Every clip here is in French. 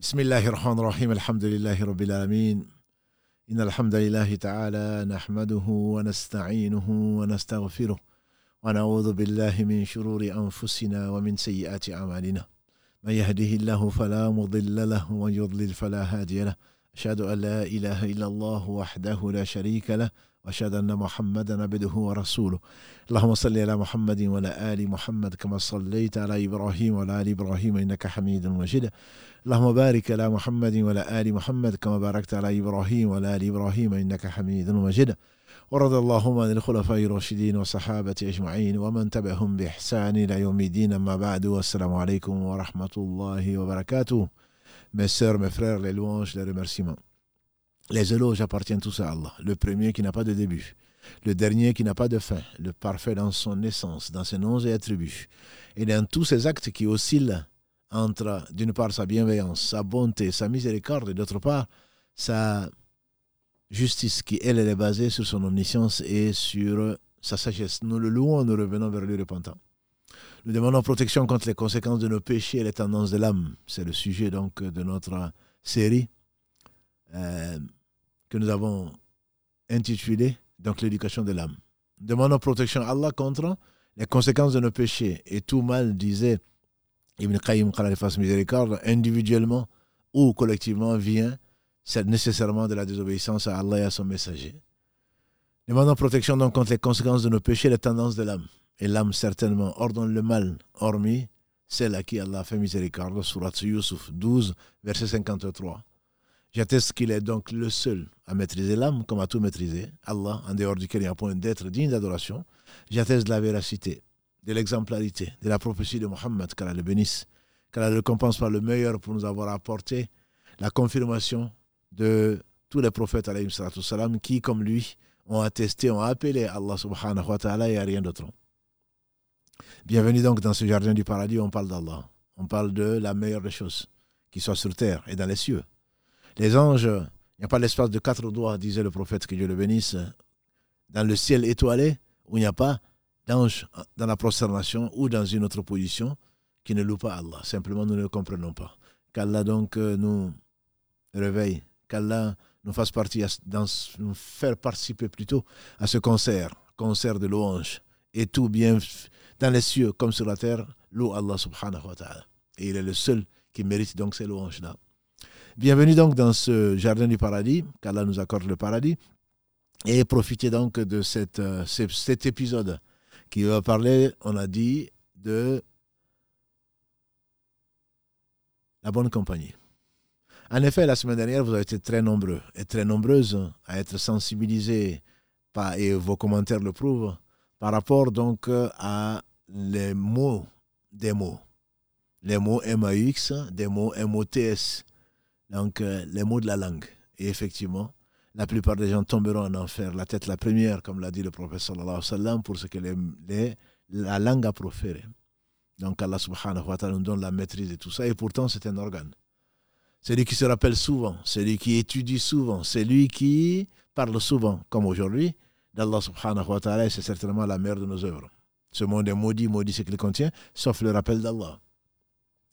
بسم الله الرحمن الرحيم الحمد لله رب العالمين إن الحمد لله تعالى نحمده ونستعينه ونستغفره ونعوذ بالله من شرور أنفسنا ومن سيئات أعمالنا من يهده الله فلا مضل له ومن يضلل فلا هادي له أشهد أن لا إله إلا الله وحده لا شريك له وأشهد أن محمدا عبده ورسوله. اللهم صل على محمد وعلى آل محمد كما صليت على إبراهيم وعلى آل إبراهيم إنك حميد مجيد. اللهم بارك على محمد وعلى آل محمد كما باركت على إبراهيم وعلى آل إبراهيم إنك حميد مجيد. ورضى اللهم عن الخلفاء الراشدين والصحابة أجمعين ومن تبعهم بإحسان إلى يوم الدين أما بعد والسلام عليكم ورحمة الله وبركاته. Mes sœurs, mes frères, les louanges, les remerciements. Les éloges appartiennent tous à Allah, le premier qui n'a pas de début, le dernier qui n'a pas de fin, le parfait dans son essence, dans ses noms et attributs, et dans tous ses actes qui oscillent entre, d'une part, sa bienveillance, sa bonté, sa miséricorde, et d'autre part, sa justice qui, elle, elle est basée sur son omniscience et sur sa sagesse. Nous le louons, nous revenons vers lui repentant. Nous demandons protection contre les conséquences de nos péchés et les tendances de l'âme. C'est le sujet donc de notre série euh, que nous avons intitulée donc l'éducation de l'âme. Demandons protection à Allah contre les conséquences de nos péchés. Et tout mal, disait Ibn Qayyim miséricorde, individuellement ou collectivement vient nécessairement de la désobéissance à Allah et à son messager. Demandons protection donc contre les conséquences de nos péchés et les tendances de l'âme. Et l'âme certainement ordonne le mal, hormis celle à qui Allah fait miséricorde, surat Yusuf 12, verset 53. J'atteste qu'il est donc le seul à maîtriser l'âme comme à tout maîtriser. Allah, en dehors duquel il n'y a point d'être digne d'adoration. J'atteste de la véracité, de l'exemplarité, de la prophétie de Mohammed, qu'Allah le bénisse, qu'Allah le récompense par le meilleur pour nous avoir apporté la confirmation de tous les prophètes qui, comme lui, ont attesté, ont appelé Allah subhanahu wa ta'ala et à rien d'autre. Bienvenue donc dans ce jardin du paradis où on parle d'Allah. On parle de la meilleure des choses, qui soit sur terre et dans les cieux. Les anges, il n'y a pas l'espace de quatre doigts, disait le prophète, que Dieu le bénisse, dans le ciel étoilé, où il n'y a pas d'ange dans la prosternation ou dans une autre position qui ne loue pas Allah. Simplement, nous ne le comprenons pas. Qu'Allah donc euh, nous réveille, qu'Allah nous fasse partie, nous faire participer plutôt à ce concert, concert de louange, et tout bien dans les cieux comme sur la terre, loue Allah subhanahu wa ta'ala. Et il est le seul qui mérite donc ces louanges-là. Bienvenue donc dans ce jardin du paradis, qu'Allah nous accorde le paradis, et profitez donc de euh, cet épisode qui va parler, on a dit, de la bonne compagnie. En effet, la semaine dernière, vous avez été très nombreux et très nombreuses à être sensibilisés, et vos commentaires le prouvent, par rapport donc à les mots des mots. Les mots MAX, des mots MOTS, donc euh, les mots de la langue. Et effectivement, la plupart des gens tomberont en enfer, la tête la première, comme l'a dit le prophète sallallahu pour ce que les, la langue a proféré. Donc Allah subhanahu wa ta'ala nous donne la maîtrise de tout ça, et pourtant c'est un organe. C'est lui qui se rappelle souvent, c'est lui qui étudie souvent, c'est lui qui parle souvent, comme aujourd'hui, d'Allah subhanahu wa ta'ala, et c'est certainement la mère de nos œuvres. Ce monde est maudit, maudit ce qu'il contient, sauf le rappel d'Allah.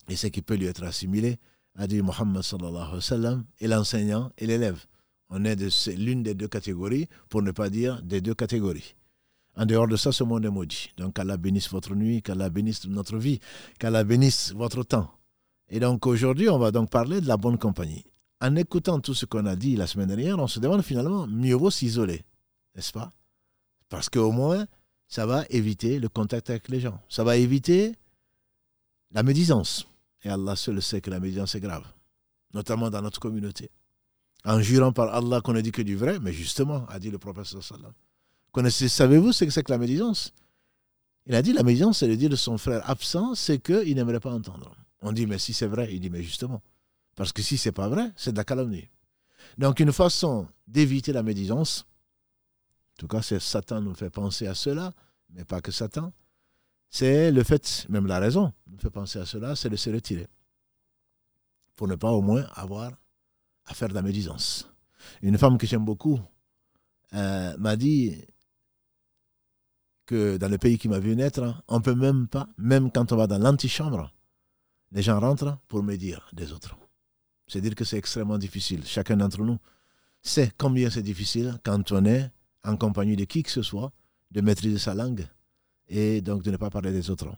Et ce qui peut lui être assimilé, a dit Muhammad sallallahu alayhi wa sallam, et l'enseignant et l'élève. On est de l'une des deux catégories, pour ne pas dire des deux catégories. En dehors de ça, ce monde est maudit. Donc qu'Allah bénisse votre nuit, qu'Allah bénisse notre vie, qu'Allah bénisse votre temps. Et donc aujourd'hui, on va donc parler de la bonne compagnie. En écoutant tout ce qu'on a dit la semaine dernière, on se demande finalement, mieux vaut s'isoler, n'est-ce pas? Parce qu'au moins, ça va éviter le contact avec les gens. Ça va éviter la médisance. Et Allah seul sait que la médisance est grave, notamment dans notre communauté. En jurant par Allah qu'on ne dit que du vrai, mais justement, a dit le prophète savez-vous ce que c'est que la médisance Il a dit la médisance, c'est le dire de son frère absent, c'est qu'il n'aimerait pas entendre. On dit, mais si c'est vrai, il dit, mais justement. Parce que si c'est pas vrai, c'est de la calomnie. Donc, une façon d'éviter la médisance, en tout cas, Satan nous fait penser à cela, mais pas que Satan, c'est le fait, même la raison nous fait penser à cela, c'est de se retirer. Pour ne pas au moins avoir à faire de la médisance. Une femme que j'aime beaucoup euh, m'a dit que dans le pays qui m'a vu naître, on ne peut même pas, même quand on va dans l'antichambre, les gens rentrent pour me dire des autres. C'est dire que c'est extrêmement difficile. Chacun d'entre nous sait combien c'est difficile quand on est en compagnie de qui que ce soit de maîtriser sa langue et donc de ne pas parler des autres.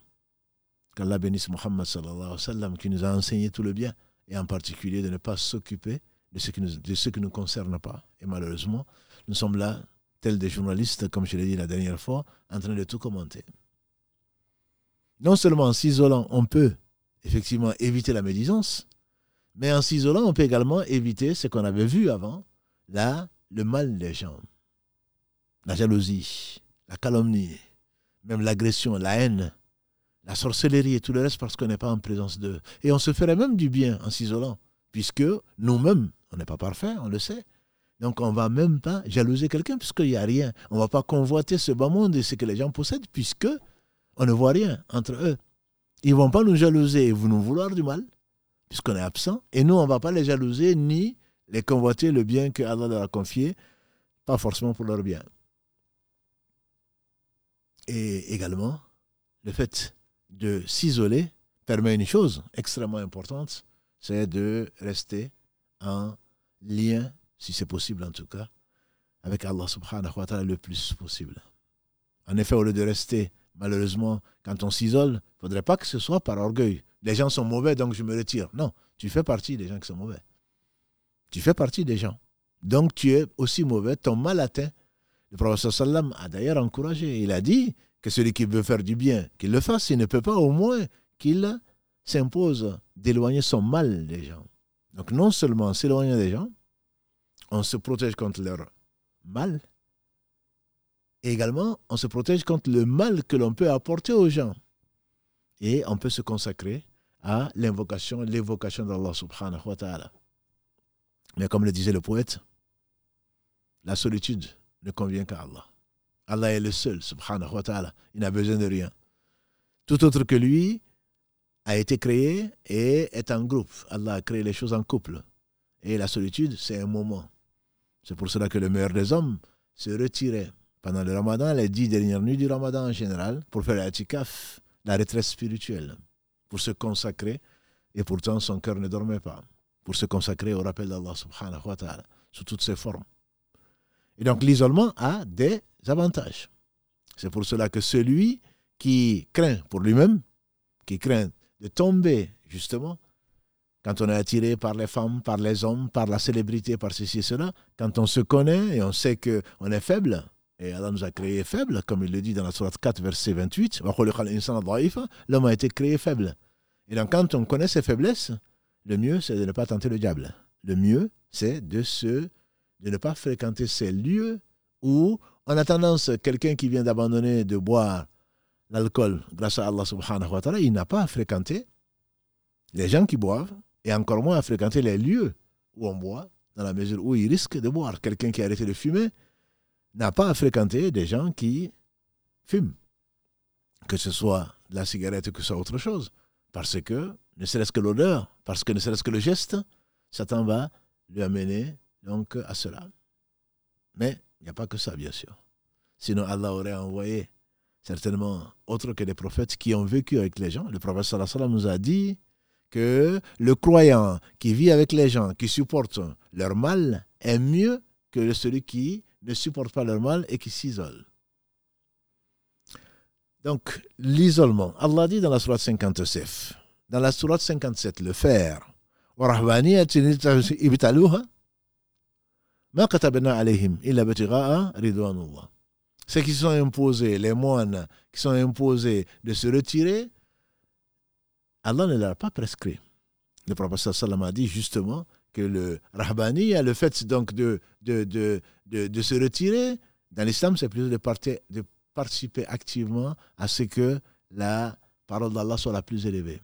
Qu'Allah bénisse Muhammad sallallahu alayhi wa sallam qui nous a enseigné tout le bien et en particulier de ne pas s'occuper de ce qui nous, de qui nous concerne pas. Et malheureusement, nous sommes là, tels des journalistes, comme je l'ai dit la dernière fois, en train de tout commenter. Non seulement en s'isolant, on peut effectivement éviter la médisance, mais en s'isolant, on peut également éviter ce qu'on avait vu avant, là, le mal des gens. La jalousie, la calomnie, même l'agression, la haine, la sorcellerie et tout le reste parce qu'on n'est pas en présence d'eux. Et on se ferait même du bien en s'isolant, puisque nous-mêmes, on n'est pas parfait, on le sait. Donc on ne va même pas jalouser quelqu'un puisqu'il n'y a rien. On ne va pas convoiter ce bas monde et ce que les gens possèdent puisque on ne voit rien entre eux. Ils ne vont pas nous jalouser et nous vouloir du mal puisqu'on est absent. Et nous, on ne va pas les jalouser ni les convoiter le bien que Allah leur a confié, pas forcément pour leur bien. Et également, le fait de s'isoler permet une chose extrêmement importante, c'est de rester en lien, si c'est possible en tout cas, avec Allah subhanahu wa ta'ala le plus possible. En effet, au lieu de rester, malheureusement, quand on s'isole, il ne faudrait pas que ce soit par orgueil. Les gens sont mauvais, donc je me retire. Non, tu fais partie des gens qui sont mauvais. Tu fais partie des gens. Donc tu es aussi mauvais, ton mal atteint. Le professeur Sallam a d'ailleurs encouragé. Il a dit que celui qui veut faire du bien, qu'il le fasse. Il ne peut pas au moins qu'il s'impose d'éloigner son mal des gens. Donc non seulement s'éloigner des gens, on se protège contre leur mal, et également on se protège contre le mal que l'on peut apporter aux gens. Et on peut se consacrer à l'invocation, l'évocation d'Allah subhanahu wa ta'ala. Mais comme le disait le poète, la solitude ne convient qu'à Allah. Allah est le seul, subhanahu wa ta'ala. Il n'a besoin de rien. Tout autre que lui a été créé et est en groupe. Allah a créé les choses en couple. Et la solitude, c'est un moment. C'est pour cela que le meilleur des hommes se retirait pendant le ramadan, les dix dernières nuits du ramadan en général, pour faire l'atikaf, la retraite spirituelle, pour se consacrer. Et pourtant, son cœur ne dormait pas. Pour se consacrer au rappel d'Allah subhanahu wa ta'ala, sous toutes ses formes. Et donc, l'isolement a des avantages. C'est pour cela que celui qui craint pour lui-même, qui craint de tomber, justement, quand on est attiré par les femmes, par les hommes, par la célébrité, par ceci et cela, quand on se connaît et on sait qu'on est faible, et Allah nous a créé faible, comme il le dit dans la Sourate 4, verset 28, l'homme a été créé faible. Et donc quand on connaît ses faiblesses, le mieux c'est de ne pas tenter le diable. Le mieux c'est de, se, de ne pas fréquenter ces lieux où on a tendance, quelqu'un qui vient d'abandonner de boire l'alcool grâce à Allah subhanahu wa ta'ala, il n'a pas à fréquenter les gens qui boivent et encore moins à fréquenter les lieux où on boit, dans la mesure où il risque de boire. Quelqu'un qui a arrêté de fumer n'a pas à fréquenter des gens qui fument, que ce soit la cigarette ou que ce soit autre chose, parce que ne serait-ce que l'odeur, parce que ne serait-ce que le geste, Satan va lui amener donc à cela. Mais il n'y a pas que ça, bien sûr. Sinon, Allah aurait envoyé certainement autres que les prophètes qui ont vécu avec les gens. Le prophète sallallahu nous a dit que le croyant qui vit avec les gens, qui supporte leur mal, est mieux que celui qui ne supporte pas leur mal et qui s'isole. Donc, l'isolement. Allah dit dans la sourate 57, dans la sourate 57, le faire. Ceux qui sont imposés, les moines qui sont imposés de se retirer, Allah ne l'a pas prescrit. Le prophète sallam a dit justement que le rahbani a le fait donc de, de, de, de, se retirer. Dans l'islam, c'est plutôt de, de participer activement à ce que la parole d'Allah soit la plus élevée.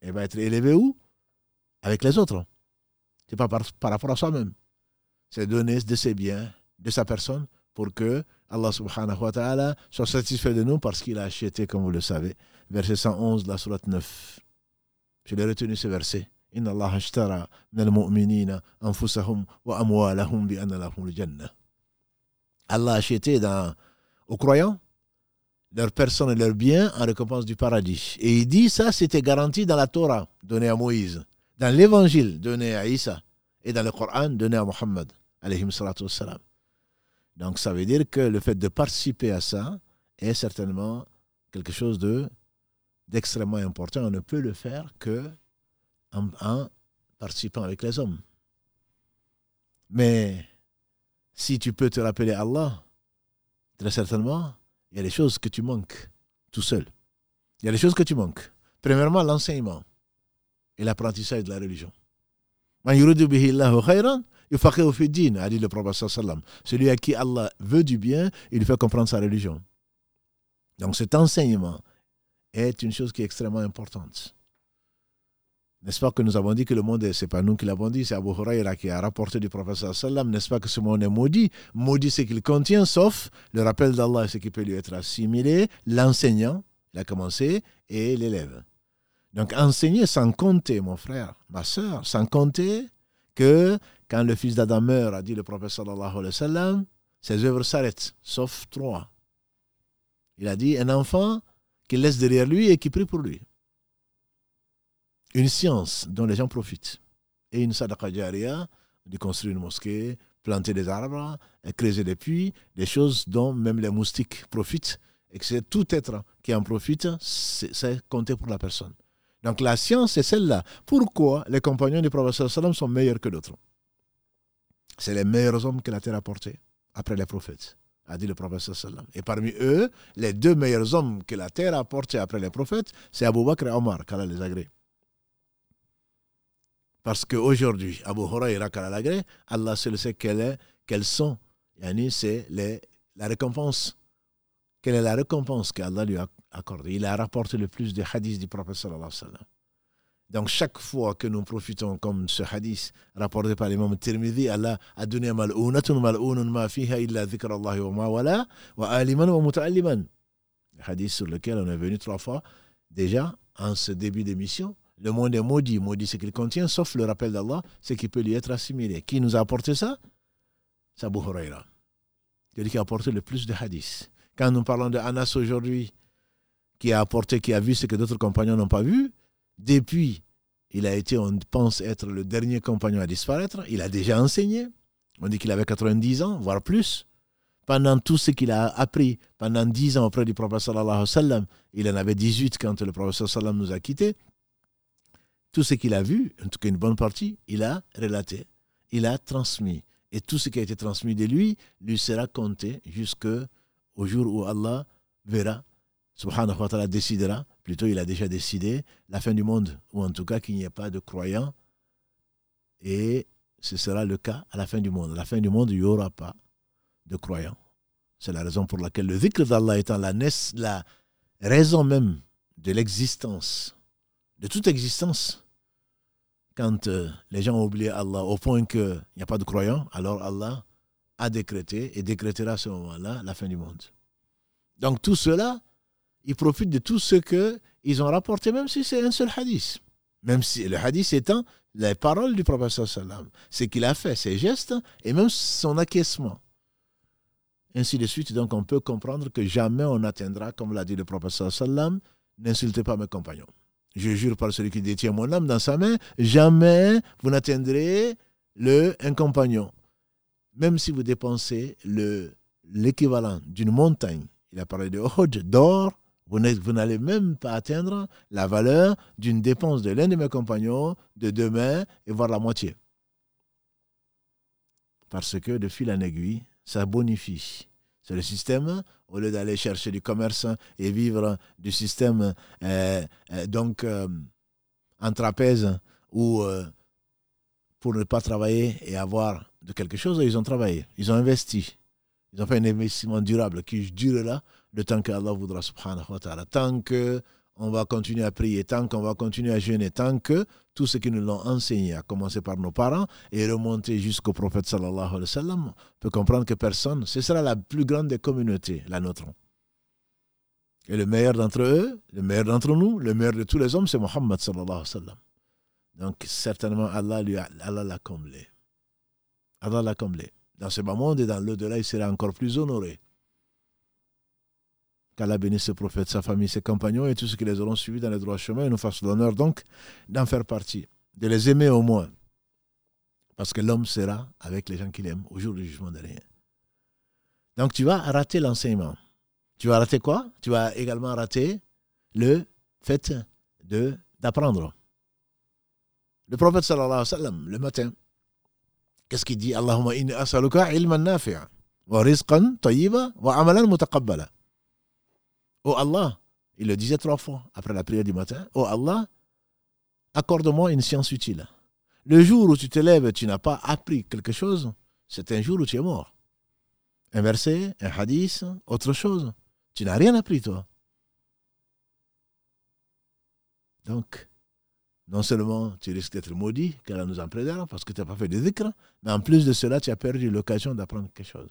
Elle va être élevée où? Avec les autres. C'est pas par rapport à soi-même c'est donner de ses biens, de sa personne, pour que Allah subhanahu wa ta'ala soit satisfait de nous parce qu'il a acheté, comme vous le savez. Verset 111 de la sourate 9. Je l'ai retenu ce verset. Inna Allah ashtara anfusahum wa amwalahum bi jannah Allah a acheté dans, aux croyants leur personne et leurs biens en récompense du paradis. Et il dit ça, c'était garanti dans la Torah donnée à Moïse. dans l'évangile donné à Isa et dans le Coran donné à Mohammed. Donc ça veut dire que le fait de participer à ça est certainement quelque chose de d'extrêmement important. On ne peut le faire que en, participant avec les hommes. Mais si tu peux te rappeler Allah, très certainement, il y a des choses que tu manques tout seul. Il y a des choses que tu manques. Premièrement, l'enseignement et l'apprentissage de la religion. A dit le prophète Celui à qui Allah veut du bien, il lui fait comprendre sa religion. Donc cet enseignement est une chose qui est extrêmement importante. N'est-ce pas que nous avons dit que le monde, ce n'est pas nous qui l'avons dit, c'est Abu Huraira qui a rapporté du prophète sallam, n'est-ce pas que ce monde est maudit? Maudit, c'est qu'il contient, sauf le rappel d'Allah, ce qui peut lui être assimilé, l'enseignant, il a commencé, et l'élève. Donc enseigner sans compter, mon frère, ma soeur, sans compter que quand le fils d'Adam meurt, a dit le prophète sallallahu alayhi wa ses œuvres s'arrêtent, sauf trois. Il a dit un enfant qu'il laisse derrière lui et qui prie pour lui. Une science dont les gens profitent. Et une sadaqa jariya, de construire une mosquée, planter des arbres, creuser des puits, des choses dont même les moustiques profitent. Et que c'est tout être qui en profite, c'est compter pour la personne. Donc la science, c'est celle-là. Pourquoi les compagnons du prophète sont meilleurs que d'autres? C'est les meilleurs hommes que la terre a portés après les prophètes a dit le prophète Et parmi eux, les deux meilleurs hommes que la terre a portés après les prophètes, c'est Abu Bakr et Omar, qu'Allah les agrée. Parce qu'aujourd'hui, Abu Huraira, qu'Allah l'agrée, Allah seul sait quelles, sont. c'est la récompense. Quelle est la récompense qu'Allah lui a accordée? Il a rapporté le plus de hadiths du prophète sallallahu alayhi wa donc chaque fois que nous profitons comme ce hadith rapporté par l'imam Tirmidhi, Allah a donné mal'ounatun mal'ounun ma fiha illa dhikr Allah wa ma wala wa aliman wa muta'alliman. Hadith sur lequel on est venu trois fois déjà en ce début d'émission. Le monde est maudit. Maudit ce qu'il contient, sauf le rappel d'Allah, ce qui peut lui être assimilé. Qui nous a apporté ça? C'est Abu Huraira. Celui qui a apporté le plus de hadiths. Quand nous parlons de Anas aujourd'hui, qui a apporté, qui a vu ce que d'autres compagnons n'ont pas vu, depuis, il a été, on pense être le dernier compagnon à disparaître. Il a déjà enseigné. On dit qu'il avait 90 ans, voire plus. Pendant tout ce qu'il a appris, pendant 10 ans auprès du prophète sallallahu alayhi il en avait 18 quand le prophète sallam nous a quittés. Tout ce qu'il a vu, en tout cas une bonne partie, il a relaté, il a transmis. Et tout ce qui a été transmis de lui, lui sera compté jusqu'au jour où Allah verra, subhanahu wa ta'ala décidera plutôt il a déjà décidé la fin du monde, ou en tout cas qu'il n'y ait pas de croyants. Et ce sera le cas à la fin du monde. À la fin du monde, il n'y aura pas de croyants. C'est la raison pour laquelle le dhikr d'Allah étant la, raison même de l'existence, de toute existence. Quand euh, les gens ont oublié Allah au point qu'il n'y a pas de croyants, alors Allah a décrété et décrétera à ce moment-là la fin du monde. Donc tout cela, ils profitent de tout ce qu'ils ont rapporté, même si c'est un seul hadith. Même si le hadith étant les paroles du prophète sallam, ce qu'il a fait, ses gestes et même son acquiescement. Ainsi de suite, donc on peut comprendre que jamais on atteindra, comme l'a dit le prophète sallam, n'insultez pas mes compagnons. Je jure par celui qui détient mon âme dans sa main, jamais vous n'atteindrez le un compagnon. Même si vous dépensez l'équivalent d'une montagne, il a parlé de d'or, vous n'allez même pas atteindre la valeur d'une dépense de l'un de mes compagnons de demain et voir la moitié. Parce que de fil en aiguille, ça bonifie. C'est le système, au lieu d'aller chercher du commerce et vivre du système euh, euh, donc euh, en trapèze ou pour ne pas travailler et avoir de quelque chose, ils ont travaillé, ils ont investi. Ils ont fait un investissement durable qui durera le temps qu'Allah voudra, subhanahu wa ta'ala. Tant qu'on va continuer à prier, tant qu'on va continuer à jeûner, tant que tout ce qui nous l'ont enseigné, à commencer par nos parents et remonter jusqu'au prophète sallallahu alayhi wa sallam, peut comprendre que personne, ce sera la plus grande des communautés, la nôtre. Et le meilleur d'entre eux, le meilleur d'entre nous, le meilleur de tous les hommes, c'est Mohammed sallallahu alayhi wa sallam. Donc certainement Allah l'a comblé. Allah l'a comblé. Dans ce bas monde et dans l'au-delà, il sera encore plus honoré. Qu'Allah bénisse ce prophète, sa famille, ses compagnons et tous ceux qui les auront suivis dans les droits chemins et nous fasse l'honneur donc d'en faire partie. de les aimer au moins. Parce que l'homme sera avec les gens qu'il aime au jour du jugement de rien. Donc tu vas rater l'enseignement. Tu vas rater quoi? Tu vas également rater le fait de d'apprendre. Le prophète sallallahu alayhi wa sallam, le matin, qu'est-ce qu'il dit? Allahumma inni as'aluka ilman nafi'a wa rizqan tayyiba wa amalan mutaqabbala. Oh Allah, il le disait trois fois après la prière du matin. Oh Allah, accorde-moi une science utile. Le jour où tu te lèves tu n'as pas appris quelque chose, c'est un jour où tu es mort. Un verset, un hadith, autre chose. Tu n'as rien appris, toi. Donc, non seulement tu risques d'être maudit, elle nous en préserve, parce que tu n'as pas fait de dhikr, mais en plus de cela, tu as perdu l'occasion d'apprendre quelque chose.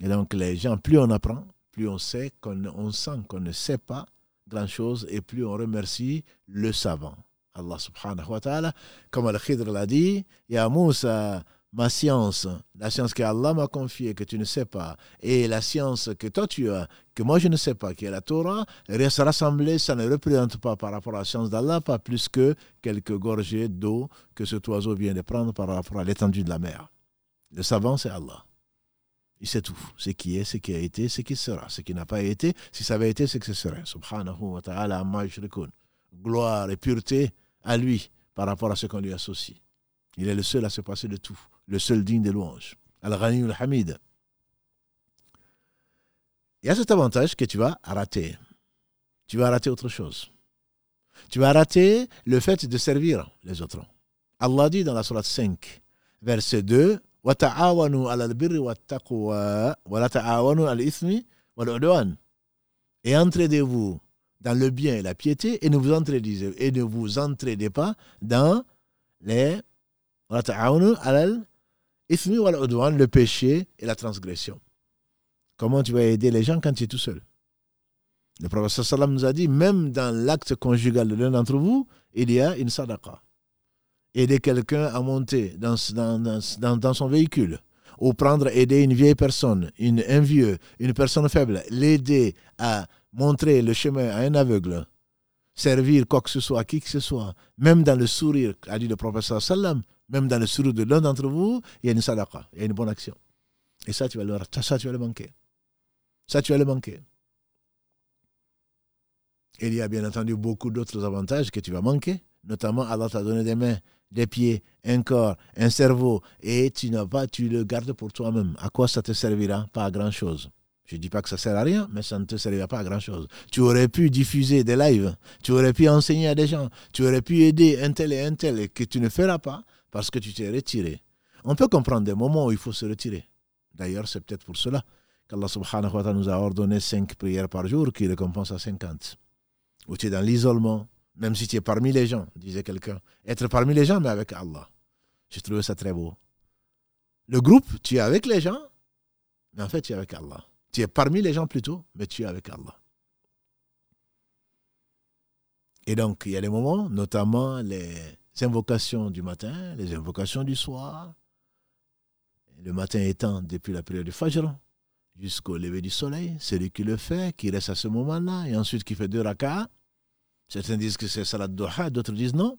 Et donc, les gens, plus on apprend, plus on sait qu'on sent qu'on ne sait pas grand-chose, et plus on remercie le savant. Allah subhanahu wa ta'ala, comme Al-Khidr l'a dit, Ya Moussa, ma science, la science que Allah m'a confiée, que tu ne sais pas, et la science que toi tu as, que moi je ne sais pas, qui est la Torah, se rassembler, ça ne représente pas par rapport à la science d'Allah, pas plus que quelques gorgées d'eau que cet oiseau vient de prendre par rapport à l'étendue de la mer. Le savant, c'est Allah. Il sait tout. Ce qui est, ce qui a été, ce qui sera. Ce qui n'a pas été, si ça avait été, ce que ce serait. Subhanahu wa ta'ala Gloire et pureté à lui par rapport à ce qu'on lui associe. Il est le seul à se passer de tout le seul digne des louanges. Al-Ghani al-Hamid. Il y a cet avantage que tu vas rater. Tu vas rater autre chose. Tu vas rater le fait de servir les autres. Allah dit dans la Surah 5, verset 2, et entraidez-vous dans le bien et la piété et ne vous entraidez, pas dans les le péché et la transgression. Comment tu vas aider les gens quand tu es tout seul? Le prophète nous a dit, même dans l'acte conjugal de l'un d'entre vous, il y a une sadaqa. Aider quelqu'un à monter dans, son véhicule, ou prendre, aider une vieille personne, un vieux, une personne faible, l'aider à montrer le chemin à un aveugle, servir quoi que ce soit qui que ce soit, même dans le sourire, a dit le prophète sallam, même dans le sourire de l'un d'entre vous, il y a une sadaqa, il y a une bonne action. Et ça, tu vas le, ça, tu vas le manquer. Ça, tu vas le manquer. Il y a bien entendu beaucoup d'autres avantages que tu vas manquer. Notamment, Allah t'a donné des mains, des pieds, un corps, un cerveau, et tu n'as pas, tu le gardes pour toi-même. À quoi ça te servira? Pas à grand chose. Je ne dis pas que ça sert à rien, mais ça ne te servira pas à grand chose. Tu aurais pu diffuser des lives, tu aurais pu enseigner à des gens, tu aurais pu aider un tel et un tel, et que tu ne feras pas parce que tu t'es retiré. On peut comprendre des moments où il faut se retirer. D'ailleurs, c'est peut-être pour cela qu'Allah subhanahu wa ta'ala nous a ordonné cinq prières par jour qui récompensent à 50. Où tu es dans l'isolement, même si tu es parmi les gens, disait quelqu'un. Être parmi les gens, mais avec Allah. J'ai trouvé ça très beau. Le groupe, tu es avec les gens, mais en fait, tu es avec Allah. Tu es parmi les gens plutôt, mais tu es avec Allah. Et donc, il y a des moments, notamment les invocations du matin, les invocations du soir. Le matin étant depuis la période du Fajr jusqu'au lever du soleil, celui qui le fait, qui reste à ce moment-là, et ensuite qui fait deux rakas. Certains disent que c'est salat doha, d'autres disent non.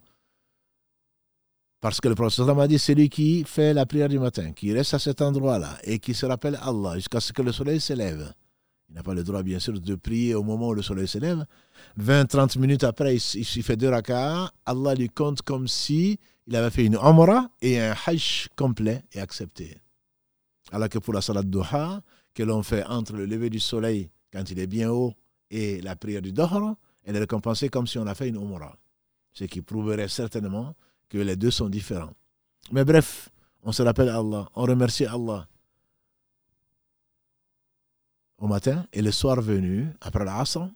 Parce que le prophète a dit celui qui fait la prière du matin, qui reste à cet endroit-là et qui se rappelle Allah jusqu'à ce que le soleil s'élève. Il n'a pas le droit, bien sûr, de prier au moment où le soleil se lève. 20-30 minutes après, il, fait deux raka'as. Allah lui compte comme si il avait fait une umrah et un hajj complet et accepté. Alors que pour la salat duha, que l'on fait entre le lever du soleil, quand il est bien haut, et la prière du dohr, elle est récompensée comme si on a fait une umrah. Ce qui prouverait certainement que les deux sont différents. Mais bref, on se rappelle Allah, on remercie Allah au matin et le soir venu, après l'Asr,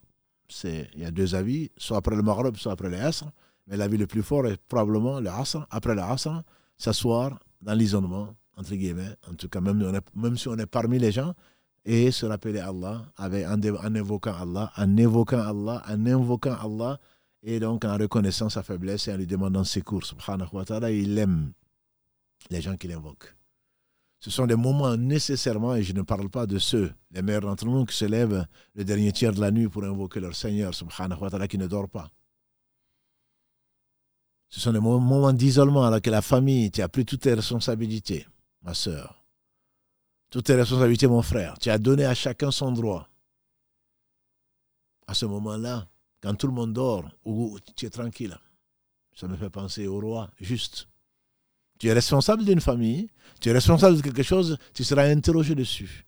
il y a deux avis, soit après le Maghreb, soit après l'Asr, mais l'avis le plus fort est probablement l'Asr, après l'Asr, s'asseoir dans l'isolement, entre guillemets, en tout cas, même si on est parmi les gens, et se rappeler Allah en, en, évoquant Allah, en évoquant Allah, en invoquant Allah, et donc en reconnaissant sa faiblesse et en lui demandant secours, subhanahu wa ta'ala, il aime les gens qui l'invoquent. Ce sont des moments nécessairement, et je ne parle pas de ceux, les meilleurs d'entre nous, qui se lèvent le dernier tiers de la nuit pour invoquer leur Seigneur, subhanahu wa ta'ala, qui ne dort pas. Ce sont des moments d'isolement alors que la famille, tu as pris toutes tes responsabilités, ma soeur. Toutes tes responsabilités, mon frère. Tu as donné à chacun son droit. À ce moment-là, quand tout le monde dort, tu es tranquille, ça me fait penser au roi, juste. Tu es responsable d'une famille, tu es responsable de quelque chose, tu seras interrogé dessus.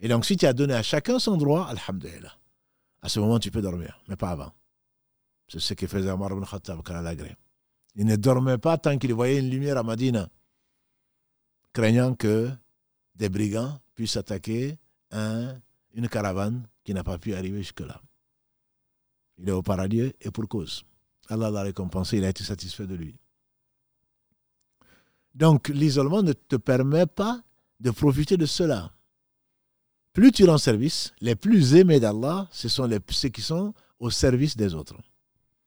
Et donc, si tu as donné à chacun son droit, Alhamdulillah, à ce moment, tu peux dormir, mais pas avant. C'est ce que faisait Omar ibn Khattab Il ne dormait pas tant qu'il voyait une lumière à Madina, craignant que des brigands puissent attaquer une caravane qui n'a pas pu arriver jusque-là. Il est au paradis et pour cause. Allah l'a récompensé, il a été satisfait de lui. Donc l'isolement ne te permet pas de profiter de cela. Plus tu rends service, les plus aimés d'Allah, ce sont ceux qui sont au service des autres.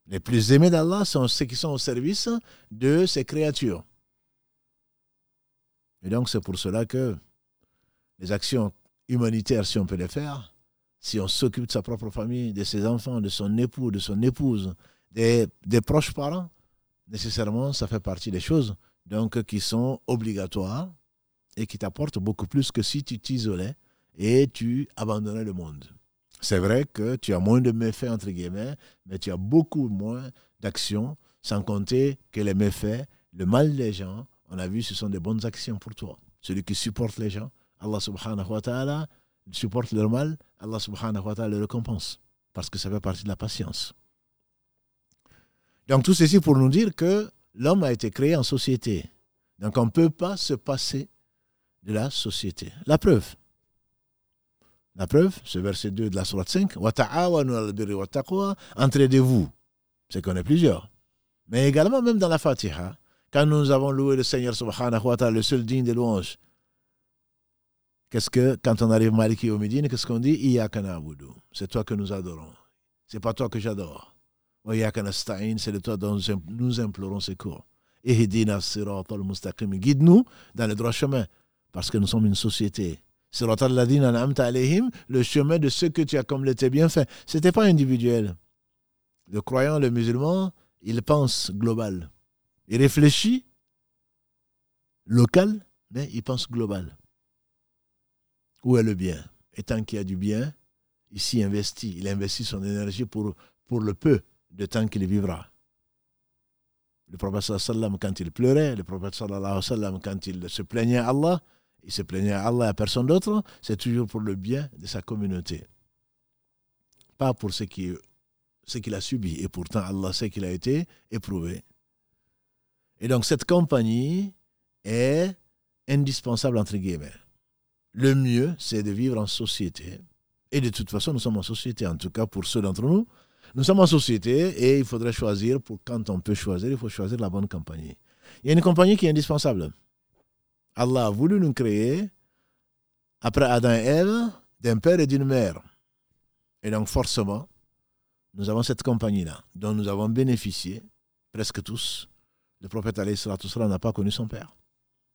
Les plus aimés d'Allah sont ceux qui sont au service de ses créatures. Et donc c'est pour cela que les actions humanitaires, si on peut les faire, si on s'occupe de sa propre famille, de ses enfants, de son époux, de son épouse, des, proches parents, nécessairement, ça fait partie des choses donc, qui sont obligatoires et qui t'apportent beaucoup plus que si tu t'isolais et tu abandonnais le monde. C'est vrai que tu as moins de méfaits, entre guillemets, mais tu as beaucoup moins d'actions, sans compter que les méfaits, le mal des gens, on a vu, ce sont des bonnes actions pour toi. Celui qui supporte les gens, Allah subhanahu wa ta'ala supporte leur mal, Allah subhanahu wa ta'ala le récompense. Parce que ça fait partie de la patience. Donc tout ceci pour nous dire que l'homme a été créé en société. Donc on ne peut pas se passer de la société. La preuve. La preuve, ce verset 2 de la Sourate 5. Entraidez-vous. C'est qu'on est plusieurs. Mais également, même dans la Fatiha, quand nous avons loué le Seigneur subhanahu wa ta'ala, le seul digne des louanges, qu'est-ce que, quand on arrive Maliki au Médine, qu'est-ce qu'on dit? C'est toi que nous adorons. C'est pas toi que j'adore. C'est de toi dont nous implorons secours. Guide-nous dans le droit chemin, parce que nous sommes une société. Le chemin de ceux que tu as comblé bien fait. Ce n'était pas individuel. Le croyant, le musulman, il pense global. Il réfléchit local, mais il pense global. Où est le bien? Et tant qu'il y a du bien, ici investit. Il investit son énergie pour, le peu de temps qu'il vivra. Le prophète sallam quand il pleurait, le prophète sallam quand il se plaignait à Allah, il se plaignait à Allah et à personne d'autre, c'est toujours pour le bien de sa communauté. Pas pour ce qu'il ce a subi. Et pourtant, Allah sait qu'il a été éprouvé. Et donc, cette compagnie est indispensable, entre guillemets. Le mieux, c'est de vivre en société. Et de toute façon, nous sommes en société, en tout cas pour ceux d'entre nous nous sommes en société et il faudrait choisir, pour quand on peut choisir, il faut choisir la bonne compagnie. Il y a une compagnie qui est indispensable. Allah a voulu nous créer, après Adam et Ève, d'un père et d'une mère. Et donc forcément, nous avons cette compagnie-là, dont nous avons bénéficié, presque tous. Le prophète n'a pas connu son père.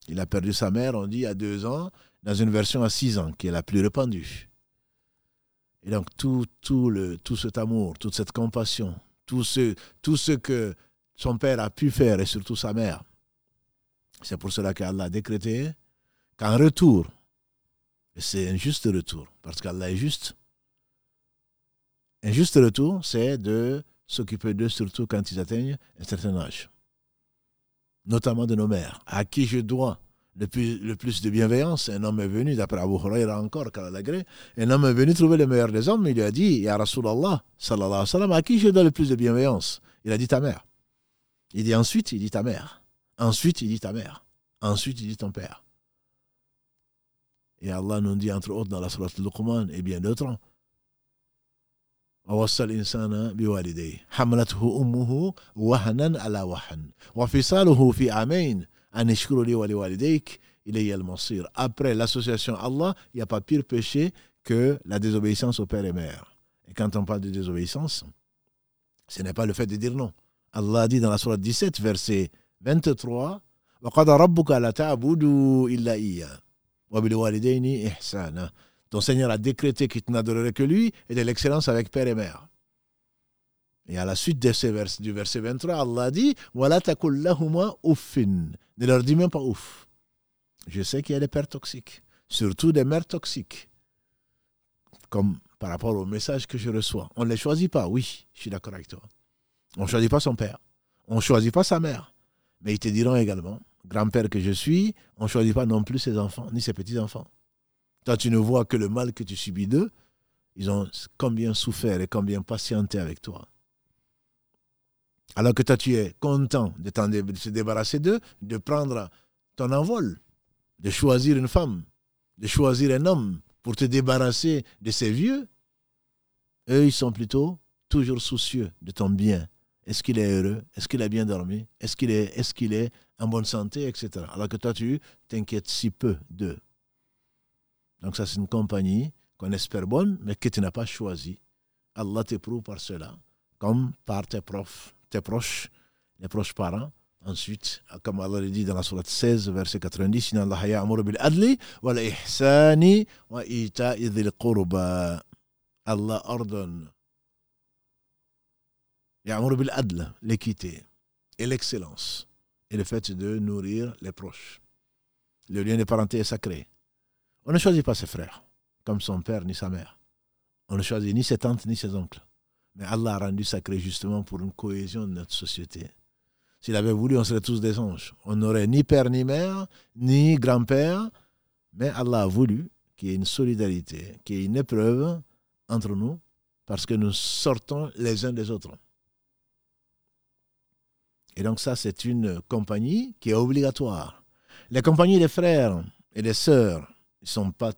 Il a perdu sa mère, on dit, à deux ans, dans une version à six ans, qui est la plus répandue. Et donc tout, tout, le, tout cet amour, toute cette compassion, tout ce, tout ce que son père a pu faire et surtout sa mère, c'est pour cela qu'Allah a décrété qu'en retour, et c'est un juste retour, parce qu'Allah est juste, un juste retour, c'est de s'occuper d'eux surtout quand ils atteignent un certain âge, notamment de nos mères, à qui je dois le plus, le plus de bienveillance. Un homme est venu, d'après Abu Huraira encore, un homme est venu trouver le meilleur des hommes, il lui a dit, Ya Rasulallah, sallallahu alayhi wa sallam, à qui je donne le plus de bienveillance Il a dit ta mère. Il dit ensuite, il dit ta mère. Ensuite, il dit ta mère. Ensuite, il dit ton père. Et Allah nous dit, entre autres, dans la Surat Luqman et bien d'autres, ووصى الإنسان بوالديه حملته أمه وهنا على وهن وفصاله في عامين après l'association Allah, il n'y a pas pire péché que la désobéissance au père et mère. Et quand on parle de désobéissance, ce n'est pas le fait de dire non. Allah dit dans la Sourate 17, verset 23, Ton Seigneur a décrété qu'il tu n'adorerais que lui et de l'excellence avec père et mère. Et à la suite de ce vers, du verset 23, Allah dit Voilà uffin. Ne leur dis même pas ouf. Je sais qu'il y a des pères toxiques, surtout des mères toxiques. Comme par rapport au message que je reçois. On ne les choisit pas, oui, je suis d'accord avec toi. On ne choisit pas son père. On ne choisit pas sa mère. Mais ils te diront également, grand-père que je suis, on ne choisit pas non plus ses enfants, ni ses petits-enfants. Toi, tu ne vois que le mal que tu subis d'eux. Ils ont combien souffert et combien patienté avec toi. Alors que toi, tu es content de, de se débarrasser d'eux, de prendre ton envol, de choisir une femme, de choisir un homme pour te débarrasser de ces vieux. Eux, ils sont plutôt toujours soucieux de ton bien, est-ce qu'il est heureux? Est-ce qu'il a bien dormi? Est-ce qu'il est, est, qu'il est en bonne santé Etc. Alors que toi, tu t'inquiètes si peu d'eux. Donc ça, c'est une compagnie qu'on espère bonne, mais que tu n'as pas choisie. Allah t'éprouve par cela, comme par tes profs, proches, les proches parents. Ensuite, comme Allah le dit dans la sourate 16, verset 90, Allah ordonne l'équité et l'excellence et le fait de nourrir les proches. Le lien de parenté est sacré. On ne choisit pas ses frères, comme son père ni sa mère. On ne choisit ni ses tantes ni ses oncles. Mais Allah a rendu sacré justement pour une cohésion de notre société. S'il avait voulu, on serait tous des anges. On n'aurait ni père ni mère, ni grand-père. Mais Allah a voulu qu'il y ait une solidarité, qu'il y ait une épreuve entre nous, parce que nous sortons les uns des autres. Et donc ça, c'est une compagnie qui est obligatoire. Les compagnies des frères et des sœurs, ils sont, pas,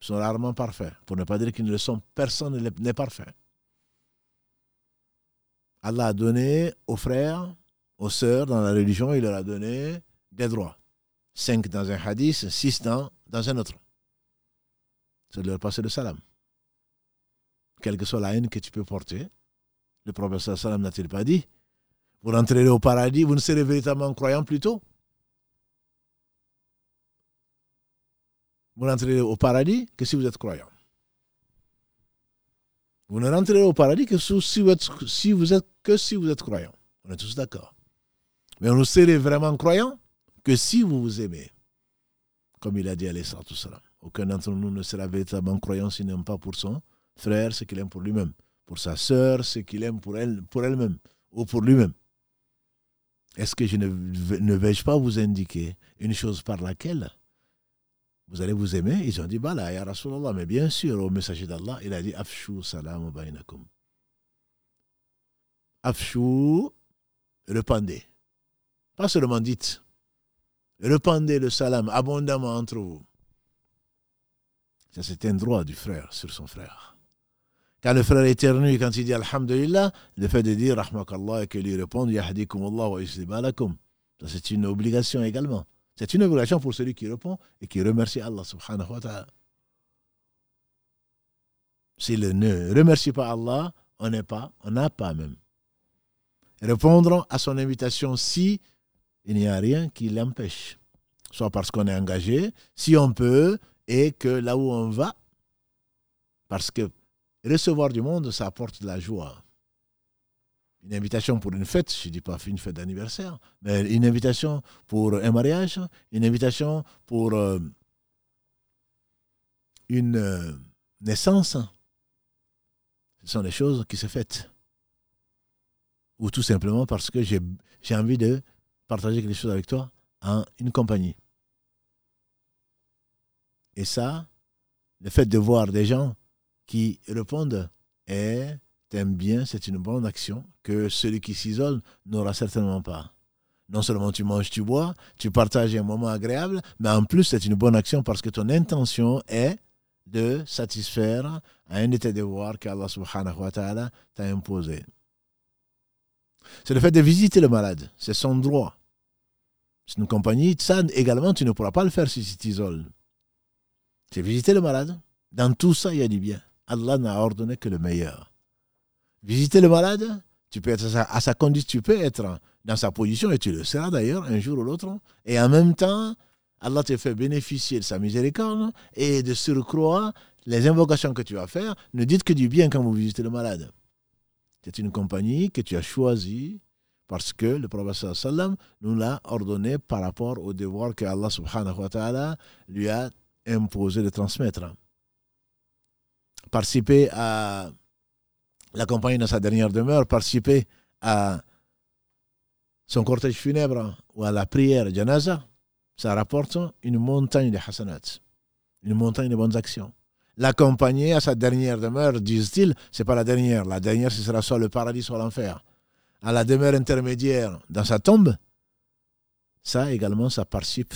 sont rarement parfaits. Pour ne pas dire qu'ils ne le sont, personne n'est parfait. Allah a donné aux frères, aux sœurs dans la religion, il leur a donné des droits. Cinq dans un hadith, six dans, un autre. C'est de leur passer le salam. Quelle que soit la haine que tu peux porter, le prophète sallam n'a-t-il pas dit vous rentrerez au paradis, vous ne serez véritablement croyant plutôt. Vous rentrerez au paradis que si vous êtes croyant. Vous ne rentrerez au paradis que si vous êtes, vous que si vous êtes croyant. On est tous d'accord. Mais ne serez vraiment croyant que si vous vous aimez. Comme il a dit à tout. Aucun d'entre nous ne sera véritablement croyant s'il n'aime pas pour son frère ce qu'il aime pour lui-même. Pour sa sœur ce qu'il aime pour elle pour elle-même. Ou pour lui-même. Est-ce que je ne, ne vais-je pas vous indiquer une chose par laquelle vous allez vous aimer Ils ont dit, là, ya Rasulallah, mais bien sûr, au messager d'Allah, il a dit, Afshu salam bainakum. Afshu, répandez. Pas seulement dites. Répandez le salam abondamment entre vous. Ça, c'est un droit du frère sur son frère. Quand le frère éternue, quand il dit Alhamdulillah, le fait de dire Rahmakallah et que lui répondre Yahdikumullah wa Ça, c'est une obligation également. C'est une obligation pour celui qui répond et qui remercie Allah subhanahu wa ta'ala. S'il ne remercie pas Allah, on n'est pas, on n'a pas même. Répondre à son invitation si il n'y a rien qui l'empêche. Soit parce qu'on est engagé, si on peut, et que là où on va, parce que Recevoir du monde, ça apporte de la joie. Une invitation pour une fête, je ne dis pas une fête d'anniversaire, mais une invitation pour un mariage, une invitation pour euh, une euh, naissance. Ce sont des choses qui se fêtent. Ou tout simplement parce que j'ai envie de partager quelque chose avec toi en une compagnie. Et ça, le fait de voir des gens qui répondent Eh, t'aimes bien, c'est une bonne action que celui qui s'isole n'aura certainement pas. Non seulement tu manges, tu bois, tu partages un moment agréable, mais en plus c'est une bonne action parce que ton intention est de satisfaire un de devoir qu'Allah subhanahu wa ta'ala t'a imposé. C'est le fait de visiter le malade, c'est son droit. C'est une compagnie, ça également tu ne pourras pas le faire si tu t'isoles. C'est visiter le malade. Dans tout ça, il y a du bien. Allah n'a ordonné que le meilleur. Visiter le malade, tu peux être à sa, condition, tu peux être dans sa position, et tu le seras d'ailleurs un jour ou l'autre, et en même temps, Allah te fait bénéficier de sa miséricorde, et de surcroît, les invocations que tu vas faire, ne dites que du bien quand vous visitez le malade. C'est une compagnie que tu as choisie parce que le prophète sallam nous l'a ordonné par rapport au devoir que Allah subhanahu wa ta'ala lui a imposé de transmettre. Participer à la compagnie dans sa dernière demeure, participer à son cortège funèbre ou à la prière janaza, ça rapporte une montagne de hasanat, une montagne de bonnes actions. L'accompagner à sa dernière demeure, disent-ils, c'est pas la dernière. La dernière, ce sera soit le paradis, soit l'enfer. À la demeure intermédiaire, dans sa tombe, ça également, ça participe.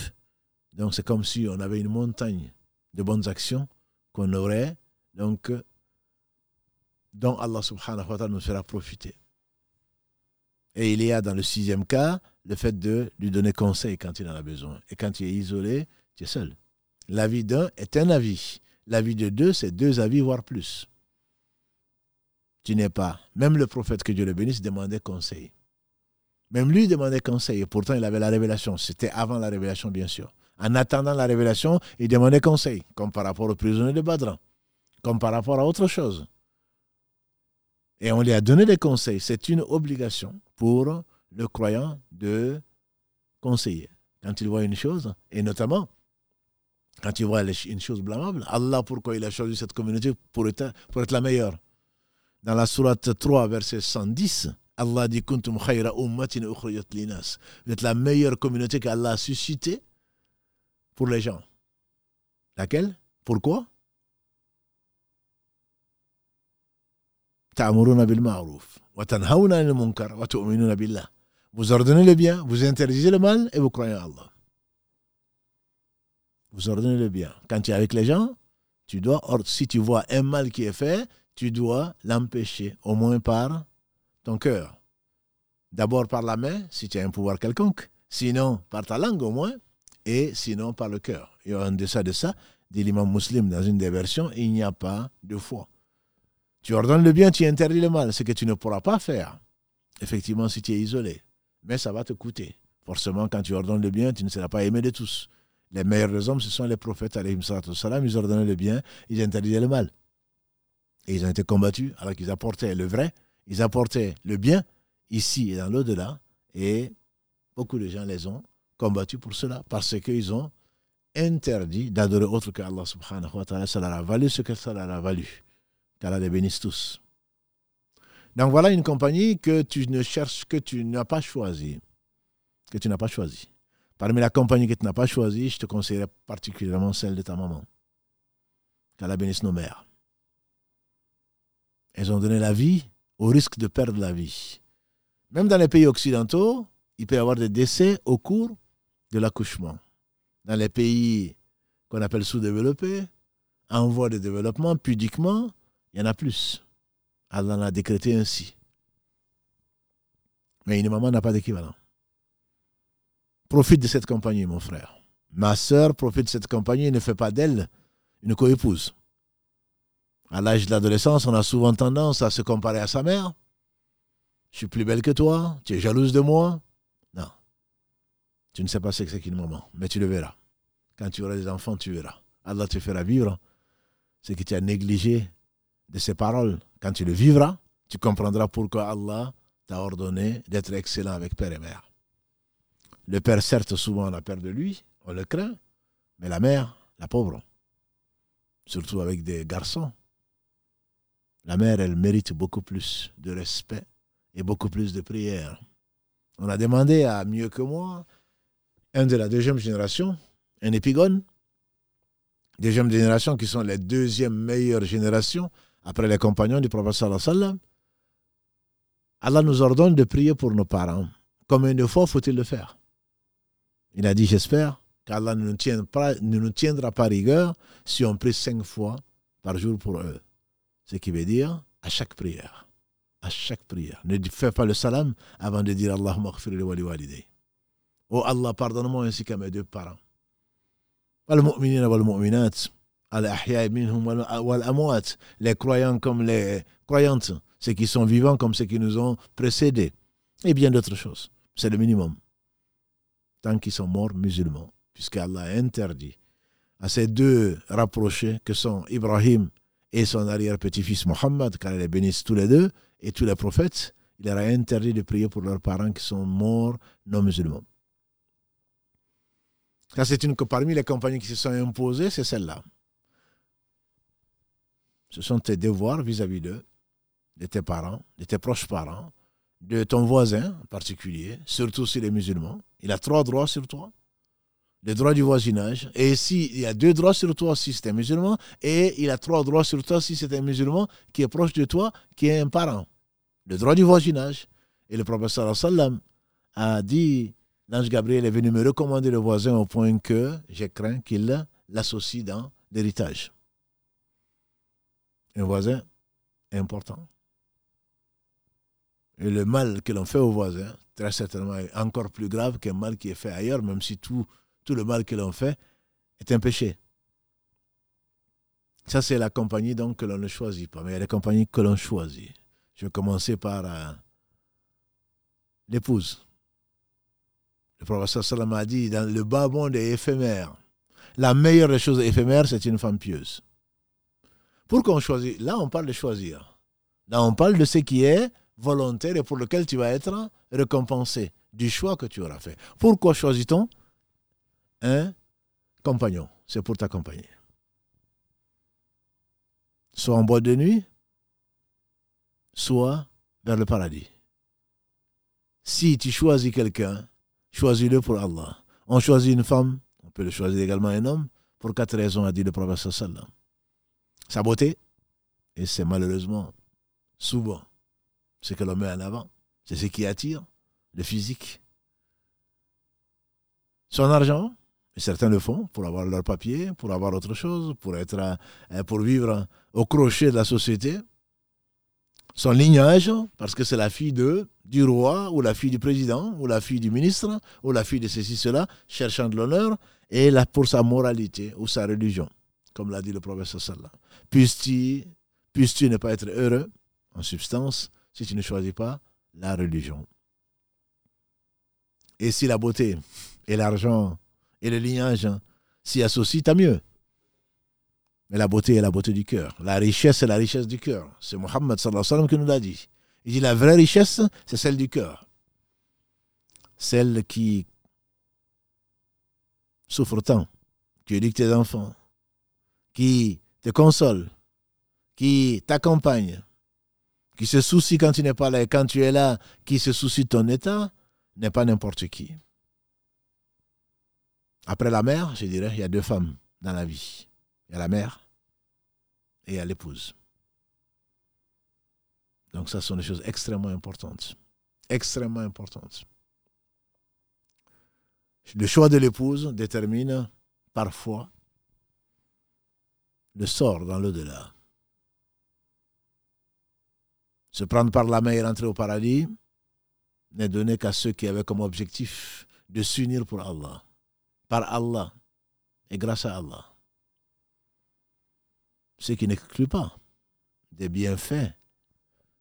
Donc c'est comme si on avait une montagne de bonnes actions qu'on aurait, donc, dont Allah subhanahu wa ta'ala nous fera profiter. Et il y a dans le sixième cas le fait de lui donner conseil quand il en a besoin. Et quand tu es isolé, tu es seul. L'avis d'un est un avis. L'avis de deux, c'est deux avis, voire plus. Tu n'es pas. Même le prophète, que Dieu le bénisse, demandait conseil. Même lui demandait conseil. Et pourtant, il avait la révélation. C'était avant la révélation, bien sûr. En attendant la révélation, il demandait conseil, comme par rapport aux prisonniers de Badran, comme par rapport à autre chose. Et on lui a donné des conseils. C'est une obligation pour le croyant de conseiller. Quand il voit une chose, et notamment quand il voit une chose blâmable, Allah, pourquoi il a choisi cette communauté pour être, pour être la meilleure? Dans la sourate 3, verset 110, Allah dit Kuntum. Vous êtes la meilleure communauté qu'Allah a suscitée pour les gens. Laquelle? Pourquoi? Munkar. Vous ordonnez le bien, vous interdisez le mal et vous croyez en Allah. Vous ordonnez le bien. Quand tu es avec les gens, tu dois, si tu vois un mal qui est fait, tu dois l'empêcher, au moins par ton cœur. D'abord par la main, si tu as un pouvoir quelconque. Sinon, par ta langue au moins. Et sinon, par le cœur. Et en deçà de ça, dit l'imam musulman dans une des versions, il n'y a pas de foi. Tu ordonnes le bien, tu interdis le mal. Ce que tu ne pourras pas faire, effectivement, si tu es isolé mais ça va te coûter. Forcément, quand tu ordonnes le bien, tu ne seras pas aimé de tous. Les meilleurs des hommes, ce sont les prophètes, salam, ils ordonnaient le bien, ils interdisaient le mal. Et ils ont été combattus alors qu'ils apportaient le vrai, ils apportaient le bien ici et dans l'au-delà. Et beaucoup de gens les ont combattus pour cela, parce qu'ils ont interdit d'adorer autre que Allah subhanahu wa ta'ala. Ça leur a valu ce que ça leur a valu. Qu'Allah les bénisse tous. Donc voilà une compagnie que tu ne cherches, que tu n'as pas choisie. Que tu n'as pas choisie. Parmi la compagnie que tu n'as pas choisie, je te conseillerais particulièrement celle de ta maman. Qu'Allah bénisse nos mères. Elles ont donné la vie au risque de perdre la vie. Même dans les pays occidentaux, il peut y avoir des décès au cours de l'accouchement. Dans les pays qu'on appelle sous-développés, en voie de développement, pudiquement, il y en a plus. Allah l'a décrété ainsi. Mais une maman n'a pas d'équivalent. Profite de cette compagnie, mon frère. Ma soeur profite de cette compagnie et ne fait pas d'elle une coépouse. À l'âge de l'adolescence, on a souvent tendance à se comparer à sa mère. Je suis plus belle que toi, tu es jalouse de moi. Non. Tu ne sais pas ce que c'est qu'une maman, mais tu le verras. Quand tu auras des enfants, tu verras. Allah te fera vivre ce que tu as négligé de ses paroles quand tu le vivras, tu comprendras pourquoi Allah t'a ordonné d'être excellent avec père et mère. Le père, certes, souvent on a peur de lui, on le craint, mais la mère, la pauvre, surtout avec des garçons, la mère, elle mérite beaucoup plus de respect et beaucoup plus de prière. On a demandé à mieux que moi, un de la deuxième génération, un épigone, deuxième génération qui sont les deuxièmes meilleures générations, après les compagnons du prophète Allah nous ordonne de prier pour nos parents. Combien de fois faut-il le faire? Il a dit, j'espère qu'Allah ne, ne nous tiendra pas rigueur si on prie cinq fois par jour pour eux. Ce qui veut dire à chaque prière. À chaque prière. Ne fais pas le salam avant de dire Allahumma wa li Oh Allah, pardonne-moi ainsi qu'à mes deux parents. Les croyants comme les croyantes, ceux qui sont vivants comme ceux qui nous ont précédés, et bien d'autres choses. C'est le minimum. Tant qu'ils sont morts musulmans, puisqu'Allah a interdit à ces deux rapprochés que sont Ibrahim et son arrière-petit-fils Mohammed, car elle les bénisse tous les deux, et tous les prophètes, il leur a interdit de prier pour leurs parents qui sont morts non musulmans. Ça, c'est une parmi les compagnies qui se sont imposées, c'est celle-là. Ce sont tes devoirs vis-à-vis d'eux, de tes parents, de tes proches parents, de ton voisin en particulier, surtout si est musulman. Il a trois droits sur toi. Le droit du voisinage. Et s'il y a deux droits sur toi si c'est un musulman, et il a trois droits sur toi si c'est un musulman qui est proche de toi, qui est un parent. Le droit du voisinage. Et le professeur a dit l'ange Gabriel est venu me recommander le voisin au point que j'ai craint qu'il l'associe dans l'héritage. Un voisin important. Et le mal que l'on fait au voisin, très certainement, est encore plus grave qu'un mal qui est fait ailleurs, même si tout, tout le mal que l'on fait est un péché. Ça, c'est la compagnie donc que l'on ne choisit pas, mais il y a compagnies que l'on choisit. Je vais commencer par euh, l'épouse. Le professeur Salam a dit dans le bas monde est éphémère. La meilleure des choses éphémères, c'est une femme pieuse. Pourquoi on choisit? Là, on parle de choisir. Là, on parle de ce qui est volontaire et pour lequel tu vas être récompensé du choix que tu auras fait. Pourquoi choisit-on? Un compagnon C'est pour t'accompagner. Soit en boîte de nuit, soit vers le paradis. Si tu choisis quelqu'un, choisis-le pour Allah. On choisit une femme, on peut le choisir également un homme, pour quatre raisons, a dit le prophète sallam. Sa beauté, et c'est malheureusement souvent ce que l'on met en avant. C'est ce qui attire, le physique. Son argent, et certains le font pour avoir leur papier, pour avoir autre chose, pour, être, euh, pour vivre au crochet de la société. Son lignage, parce que c'est la fille du roi, ou la fille du président, ou la fille du ministre, ou la fille de ceci, cela, cherchant de l'honneur, et là pour sa moralité ou sa religion, comme l'a dit le professeur Sallah. Puisses-tu puisses ne pas être heureux, en substance, si tu ne choisis pas la religion? Et si la beauté et l'argent et le lignage s'y associent, tant mieux. Mais la beauté est la beauté du cœur. La richesse est la richesse du cœur. C'est Mohammed sallallahu qui nous l'a dit. Il dit la vraie richesse, c'est celle du cœur. Celle qui souffre tant, qui éduque tes enfants, qui te console, qui t'accompagne, qui se soucie quand tu n'es pas là et quand tu es là, qui se soucie de ton état, n'est pas n'importe qui. Après la mère, je dirais, il y a deux femmes dans la vie. Il y a la mère et il y a l'épouse. Donc ça, sont des choses extrêmement importantes. Extrêmement importantes. Le choix de l'épouse détermine parfois le sort dans l'au-delà. Se prendre par la main et rentrer au paradis n'est donné qu'à ceux qui avaient comme objectif de s'unir pour Allah, par Allah et grâce à Allah. Ce qui n'exclut pas des bienfaits,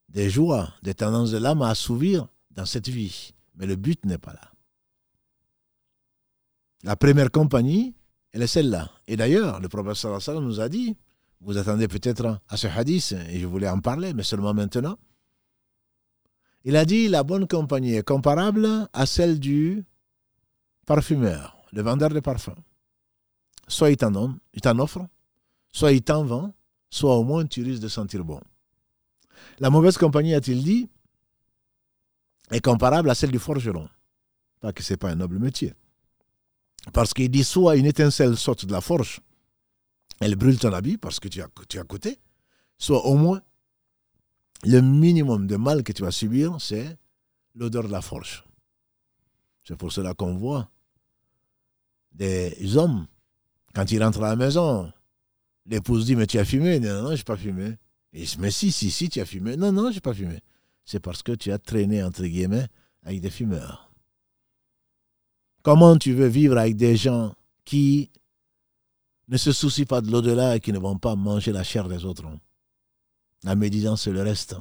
des joies, des tendances de l'âme à assouvir dans cette vie. Mais le but n'est pas là. La première compagnie, elle est celle-là. Et d'ailleurs, le professeur nous a dit vous attendez peut-être à ce hadith, et je voulais en parler, mais seulement maintenant. Il a dit la bonne compagnie est comparable à celle du parfumeur, le vendeur de parfums. Soit il t'en, t'en offre, soit il t'en vend, soit au moins tu risques de sentir bon. La mauvaise compagnie, a-t-il dit, est comparable à celle du forgeron. Pas que ce n'est pas un noble métier. Parce qu'il dit soit une étincelle saute de la forge, elle brûle ton habit parce que tu as, tu as côté, soit au moins le minimum de mal que tu vas subir, c'est l'odeur de la forge. C'est pour cela qu'on voit des hommes, quand ils rentrent à la maison, l'épouse dit, mais tu as fumé? Non, non, je n'ai pas fumé. Il dit, mais si, si, si, tu as fumé. Non, non, je n'ai pas fumé. C'est parce que tu as traîné, entre guillemets, avec des fumeurs. Comment tu veux vivre avec des gens qui ne se soucient pas de l'au-delà et qui ne vont pas manger la chair des autres? La médisance, c'est le reste.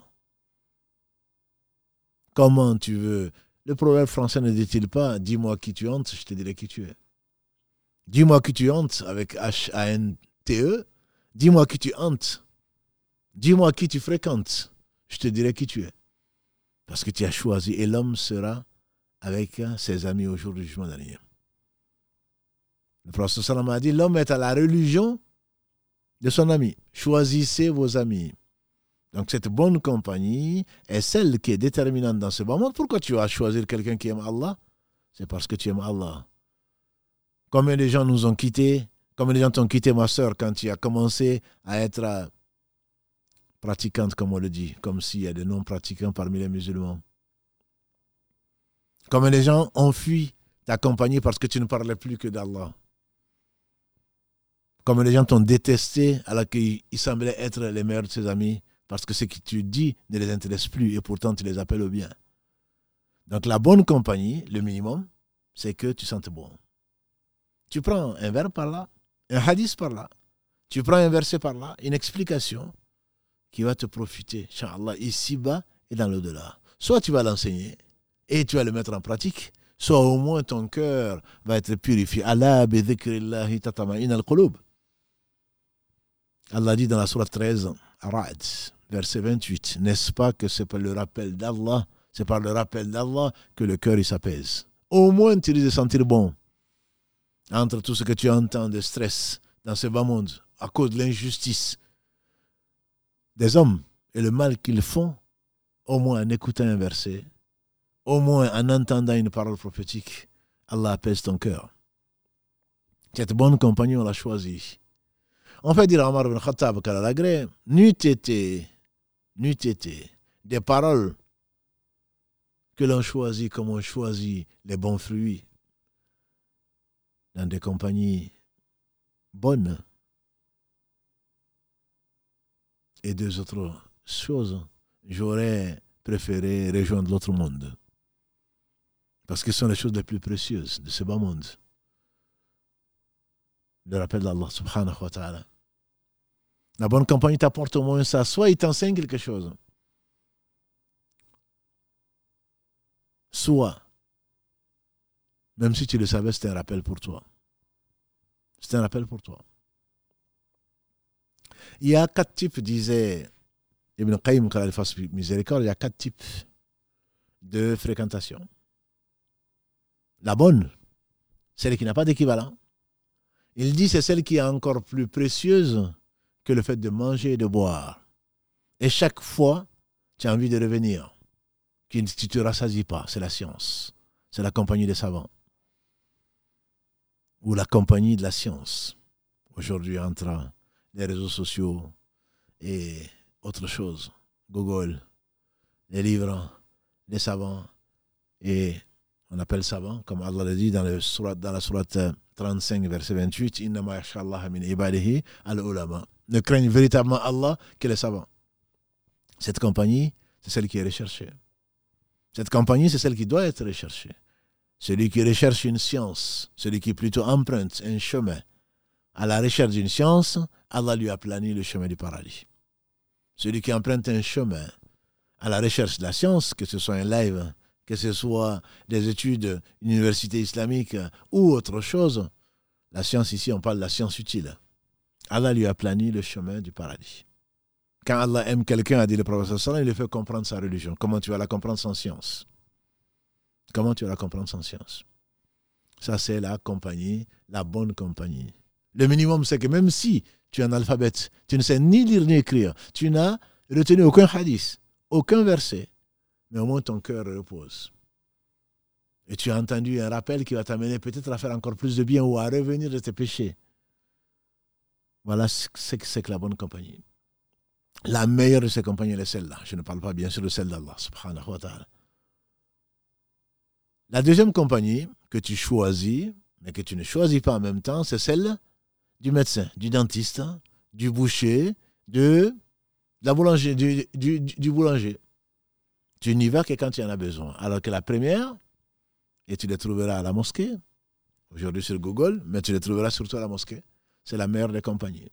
Comment tu veux? Le proverbe français ne dit-il pas Dis-moi qui tu hantes, je te dirai qui tu es. Dis-moi qui tu hantes avec H-A-N-T-E. Dis-moi qui tu hantes. Dis-moi qui tu fréquentes. je te dirai qui tu es. Parce que tu as choisi et l'homme sera avec ses amis au jour du jugement dernier. Le prophète sallam a dit l'homme est à la religion de son ami. Choisissez vos amis. Donc cette bonne compagnie est celle qui est déterminante dans ce moment. Pourquoi tu vas choisir quelqu'un qui aime Allah? C'est parce que tu aimes Allah. Combien de gens nous ont quittés? Combien de gens t'ont quitté, ma soeur, quand tu as commencé à être euh, pratiquante, comme on le dit, comme s'il y a des non-pratiquants parmi les musulmans? Combien de gens ont fui ta compagnie parce que tu ne parlais plus que d'Allah Combien de gens t'ont détesté alors qu'ils semblaient être les meilleurs de ses amis parce que ce que tu dis ne les intéresse plus et pourtant tu les appelles au bien. Donc la bonne compagnie, le minimum, c'est que tu sentes bon. Tu prends un verre par là, un hadith par là, tu prends un verset par là, une explication qui va te profiter, Inch'Allah, ici-bas et dans l'au-delà. Soit tu vas l'enseigner et tu vas le mettre en pratique, soit au moins ton cœur va être purifié. Allah. Allah dit dans la sourate 13, Ra'd, verset 28, n'est-ce pas que c'est par le rappel d'Allah, c'est par le rappel d'Allah que le cœur s'apaise? Au moins tu risques de sentir bon. Entre tout ce que tu entends de stress dans ce bas monde, à cause de l'injustice des hommes et le mal qu'ils font, au moins en écoutant un verset, au moins en entendant une parole prophétique, Allah apaise ton cœur. Cette bonne compagnie, on l'a choisie. On fait dire à Omar ibn Khattab qu'à n'eût été, été des paroles que l'on choisit comme on choisit les bons fruits dans des compagnies bonnes. Et deux autres choses, j'aurais préféré rejoindre l'autre monde. Parce que ce sont les choses les plus précieuses de ce bas monde. Le rappel d'Allah subhanahu wa ta'ala. La bonne compagnie t'apporte au moins ça. Soit il t'enseigne quelque chose. Soit, même si tu le savais, c'est un rappel pour toi. C'est un rappel pour toi. Il y a quatre types, disait Ibn Qayyim, miséricorde, il y a quatre types de fréquentation. La bonne, celle qui n'a pas d'équivalent. Il dit c'est celle qui est encore plus précieuse que le fait de manger et de boire. Et chaque fois, tu as envie de revenir. Tu ne te rassasies pas, c'est la science. C'est la compagnie des savants. Ou la compagnie de la science. Aujourd'hui, entre les réseaux sociaux et autre chose. Google, les livres, les savants. Et on appelle savants, comme Allah l'a dit dans, le dans la sourate 35, verset 28, Inna min ibadihi al-ulama ne craignent véritablement Allah que les savants. Cette compagnie, c'est celle qui est recherchée. Cette compagnie, c'est celle qui doit être recherchée. Celui qui recherche une science, celui qui plutôt emprunte un chemin à la recherche d'une science, Allah lui a plani le chemin du paradis. Celui qui emprunte un chemin à la recherche de la science, que ce soit un live, que ce soit des études, université islamique ou autre chose, la science ici, on parle de la science utile. Allah lui a plani le chemin du paradis. Quand Allah aime quelqu'un, a dit le professeur il lui fait comprendre sa religion. Comment tu vas la comprendre sans science? Comment tu vas la comprendre sans science? Ça, c'est la compagnie, la bonne compagnie. Le minimum, c'est que même si tu es un alphabète, tu ne sais ni lire ni écrire, tu n'as retenu aucun hadith, aucun verset, mais au moins ton cœur repose. Et tu as entendu un rappel qui va t'amener peut-être à faire encore plus de bien ou à revenir de tes péchés. Voilà ce que c'est que la bonne compagnie. La meilleure de ces compagnies est celle-là. Je ne parle pas bien sûr de celle d'Allah, subhanahu wa ta'ala. La deuxième compagnie que tu choisis, mais que tu ne choisis pas en même temps, c'est celle du médecin, du dentiste, du boucher, de la boulanger, du, du boulanger. Tu n'y vas que quand tu en as besoin. Alors que la première, et tu les trouveras à la mosquée, aujourd'hui sur Google, mais tu les trouveras surtout à la mosquée c'est la meilleure des compagnies.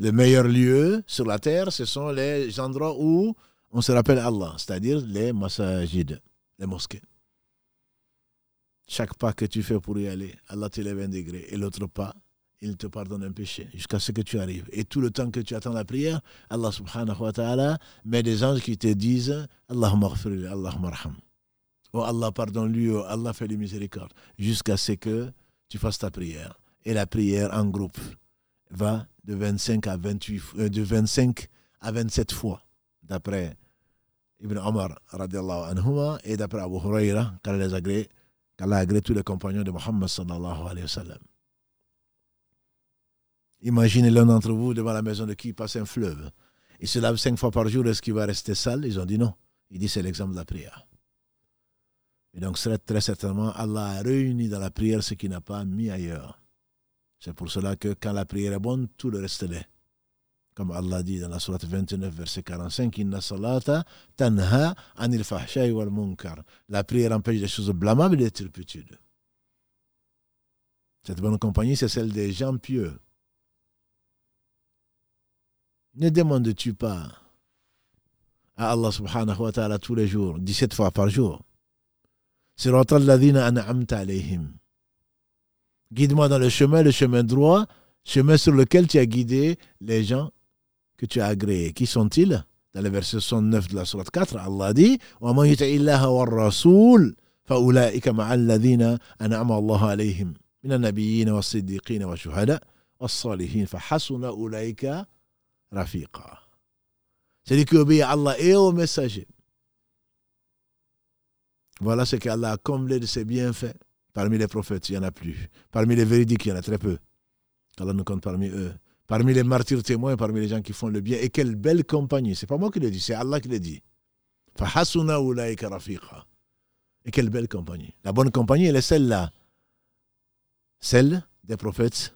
Le meilleur lieu sur la terre, ce sont les endroits où on se rappelle Allah, c'est-à-dire les massajides, les mosquées. Chaque pas que tu fais pour y aller, Allah te lève un degré. Et l'autre pas, il te pardonne un péché jusqu'à ce que tu arrives. Et tout le temps que tu attends la prière, Allah subhanahu wa ta'ala met des anges qui te disent Allahumma Allahumma. Oh Allah pardonne-lui, oh Allah fait des miséricordes. Jusqu'à ce que tu fasses ta prière. Et la prière en groupe va de 25 à 28, euh, de 25 à 27 fois, d'après Ibn Omar anhuma, et d'après Abu Huraira, qu'Allah a agré, agré tous les compagnons de Muhammad sallallahu alayhi wa. Imaginez l'un d'entre vous devant la maison de qui passe un fleuve. Il se lave cinq fois par jour, est-ce qu'il va rester sale? Ils ont dit non. Il dit c'est l'exemple de la prière. Et donc très certainement, Allah a réuni dans la prière ce qu'il n'a pas mis ailleurs. C'est pour cela que quand la prière est bonne, tout le reste l'est. Comme Allah dit dans la sourate 29, verset 45, Inna salata tanha anil munkar. La prière empêche des choses blâmables et des turpitudes. Cette bonne compagnie, c'est celle des gens pieux ne demandes-tu pas à Allah subhanahu wa ta'ala tous les jours, 17 fois par jour Guide-moi dans le chemin, le chemin droit, chemin sur lequel tu as guidé les gens que tu as agréés. Qui sont-ils Dans le verset 69 de la sourate 4, Allah dit وَمَنْ يُتَعِ اللَّهَ وَالرَّسُولِ فَأُولَٰئِكَ مَعَ الَّذِينَ أَنْعَمَ اللَّهُ عَلَيْهِمْ من النبيين والصديقين والشهداء والصالحين فحسن أولئك rafiqa. Celui qui obéit à Allah et au messager. Voilà ce qu'Allah a comblé de ses bienfaits. Parmi les prophètes, il n'y en a plus. Parmi les véridiques, il y en a très peu. Allah nous compte parmi eux. Parmi les martyrs témoins, parmi les gens qui font le bien. Et quelle belle compagnie. C'est pas moi qui le dis, c'est Allah qui le dit. Et quelle belle compagnie. La bonne compagnie, elle est celle-là. Celle des prophètes,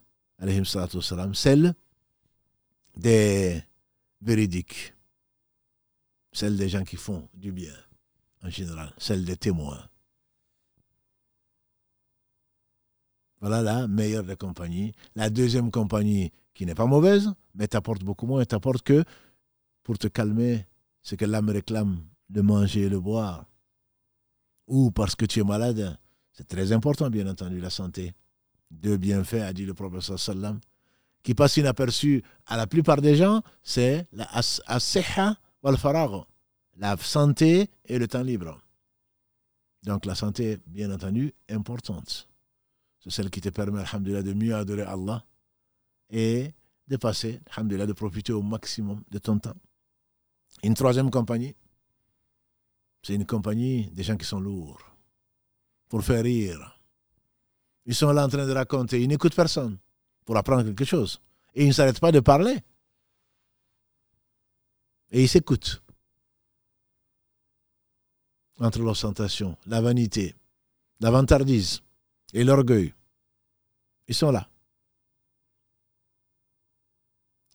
celle des véridiques, celle des gens qui font du bien en général, celle des témoins. Voilà la meilleure des compagnies. La deuxième compagnie qui n'est pas mauvaise, mais t'apporte beaucoup moins, t'apporte que pour te calmer ce que l'âme réclame de manger et de boire. Ou parce que tu es malade. C'est très important, bien entendu, la santé. Deux bienfaits, a dit le professeur sallam qui passe inaperçu à la plupart des gens, c'est la la santé et le temps libre. Donc la santé, bien entendu, importante. C'est celle qui te permet, alhamdulillah, de mieux adorer Allah et de passer, alhamdulillah, de profiter au maximum de ton temps. Une troisième compagnie, c'est une compagnie des gens qui sont lourds, pour faire rire. Ils sont là en train de raconter, ils n'écoutent personne pour apprendre quelque chose. Et il ne s'arrête pas de parler. Et il s'écoute. Entre l'ostentation, la vanité, la vantardise et l'orgueil. Ils sont là.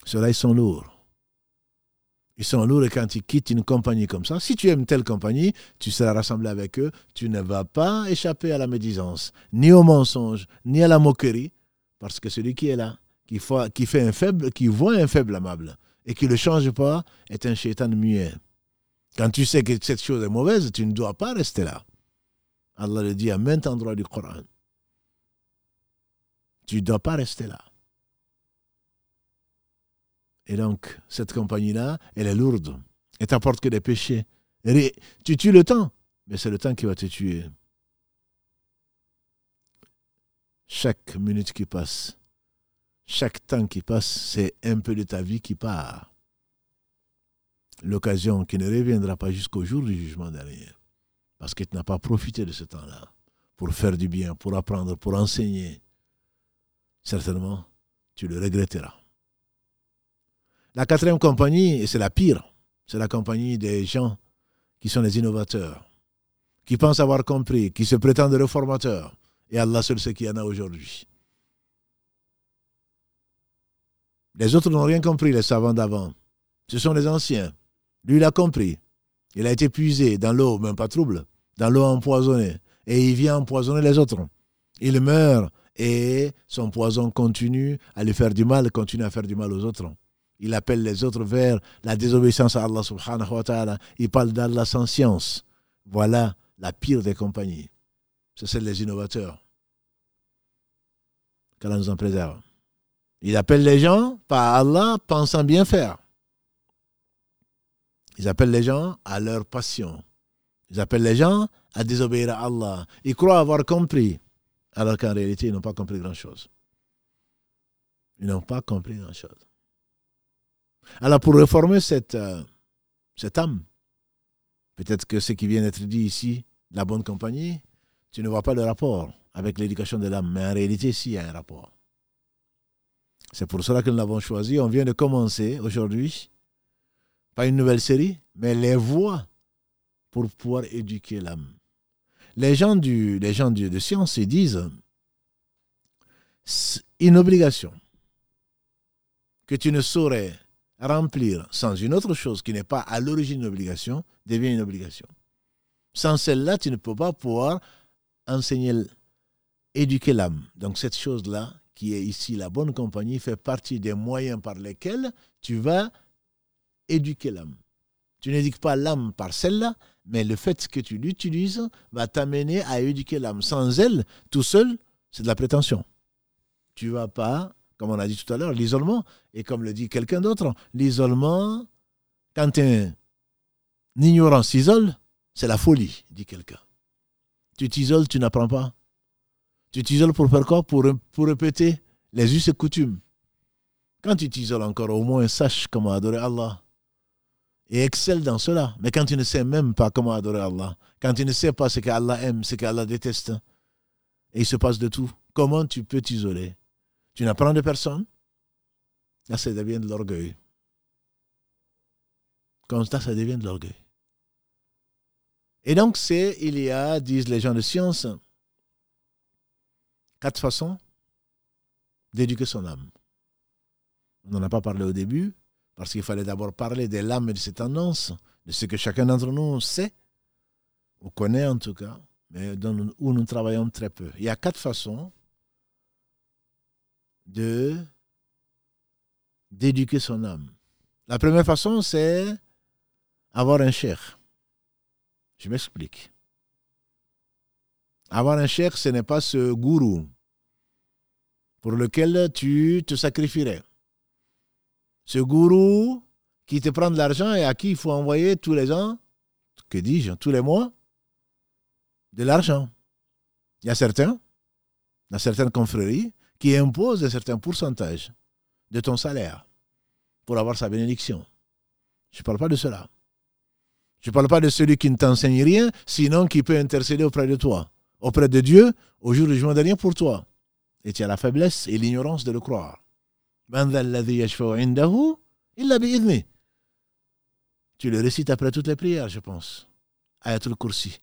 Ceux-là, ils sont lourds. Ils sont lourds et quand ils quittent une compagnie comme ça, si tu aimes telle compagnie, tu seras rassemblé avec eux, tu ne vas pas échapper à la médisance, ni au mensonge, ni à la moquerie, parce que celui qui est là, qui, fait un faible, qui voit un faible amable et qui ne le change pas, est un shaitan muet. Quand tu sais que cette chose est mauvaise, tu ne dois pas rester là. Allah le dit à maintes endroits du Coran. Tu ne dois pas rester là. Et donc, cette compagnie-là, elle est lourde. Elle t'apporte que des péchés. Tu tues le temps, mais c'est le temps qui va te tuer. Chaque minute qui passe, chaque temps qui passe, c'est un peu de ta vie qui part. L'occasion qui ne reviendra pas jusqu'au jour du jugement dernier. Parce que tu n'as pas profité de ce temps-là pour faire du bien, pour apprendre, pour enseigner. Certainement, tu le regretteras. La quatrième compagnie, et c'est la pire, c'est la compagnie des gens qui sont les innovateurs, qui pensent avoir compris, qui se prétendent réformateurs, et Allah seul sait qu'il y en a aujourd'hui. Les autres n'ont rien compris, les savants d'avant. Ce sont les anciens. Lui, il a compris. Il a été puisé dans l'eau, même pas trouble, dans l'eau empoisonnée. Et il vient empoisonner les autres. Il meurt et son poison continue à lui faire du mal, continue à faire du mal aux autres. Il appelle les autres vers la désobéissance à Allah subhanahu wa ta'ala. Il parle d'Allah sans science. Voilà la pire des compagnies. C'est celle des innovateurs qu'Allah nous en préserve. Ils appellent les gens par Allah pensant bien faire. Ils appellent les gens à leur passion. Ils appellent les gens à désobéir à Allah. Ils croient avoir compris, alors qu'en réalité, ils n'ont pas compris grand-chose. Ils n'ont pas compris grand-chose. Alors pour réformer cette, euh, cette âme, peut-être que ce qui vient d'être dit ici, la bonne compagnie, tu ne vois pas le rapport avec l'éducation de l'âme, mais en réalité, si, y a un rapport. C'est pour cela que nous l'avons choisi. On vient de commencer aujourd'hui, pas une nouvelle série, mais les voies pour pouvoir éduquer l'âme. Les gens, du, les gens de science disent une obligation que tu ne saurais remplir sans une autre chose qui n'est pas à l'origine une obligation devient une obligation. Sans celle-là, tu ne peux pas pouvoir enseigner, éduquer l'âme. Donc cette chose-là, qui est ici la bonne compagnie, fait partie des moyens par lesquels tu vas éduquer l'âme. Tu n'éduques pas l'âme par celle-là, mais le fait que tu l'utilises va t'amener à éduquer l'âme. Sans elle, tout seul, c'est de la prétention. Tu vas pas, comme on a dit tout à l'heure, l'isolement, et comme le dit quelqu'un d'autre, l'isolement, quand un ignorant s'isole, c'est la folie, dit quelqu'un. Tu t'isoles, tu n'apprends pas. Tu t'isoles pour faire quoi? Pour, répéter les us et coutumes. Quand tu t'isoles encore, au moins sache comment adorer Allah. Et excelle dans cela. Mais quand tu ne sais même pas comment adorer Allah, quand tu ne sais pas ce qu'Allah aime, ce qu'Allah déteste, et il se passe de tout, comment tu peux t'isoler? Tu n'apprends de personne? Là, ça devient de l'orgueil. Comme ça, ça devient de l'orgueil. Et donc, c'est, il y a, disent les gens de science, quatre façons d'éduquer son âme. On n'en a pas parlé au début, parce qu'il fallait d'abord parler de l'âme et de ses tendances, de ce que chacun d'entre nous sait, ou connaît en tout cas, mais où nous travaillons très peu. Il y a quatre façons de d'éduquer son âme. La première façon, c'est avoir un cher. Je m'explique. Avoir un cher, ce n'est pas ce gourou pour lequel tu te sacrifierais. Ce gourou qui te prend de l'argent et à qui il faut envoyer tous les ans, que dis-je, tous les mois, de l'argent. Il y a certains, dans certaines confréries, qui imposent un certain pourcentage de ton salaire pour avoir sa bénédiction. Je ne parle pas de cela. Je ne parle pas de celui qui ne t'enseigne rien, sinon qui peut intercéder auprès de toi, auprès de Dieu, au jour du jugement dernier pour toi. Et tu as la faiblesse et l'ignorance de le croire. Tu le récites après toutes les prières, je pense. Ayatul Kursi.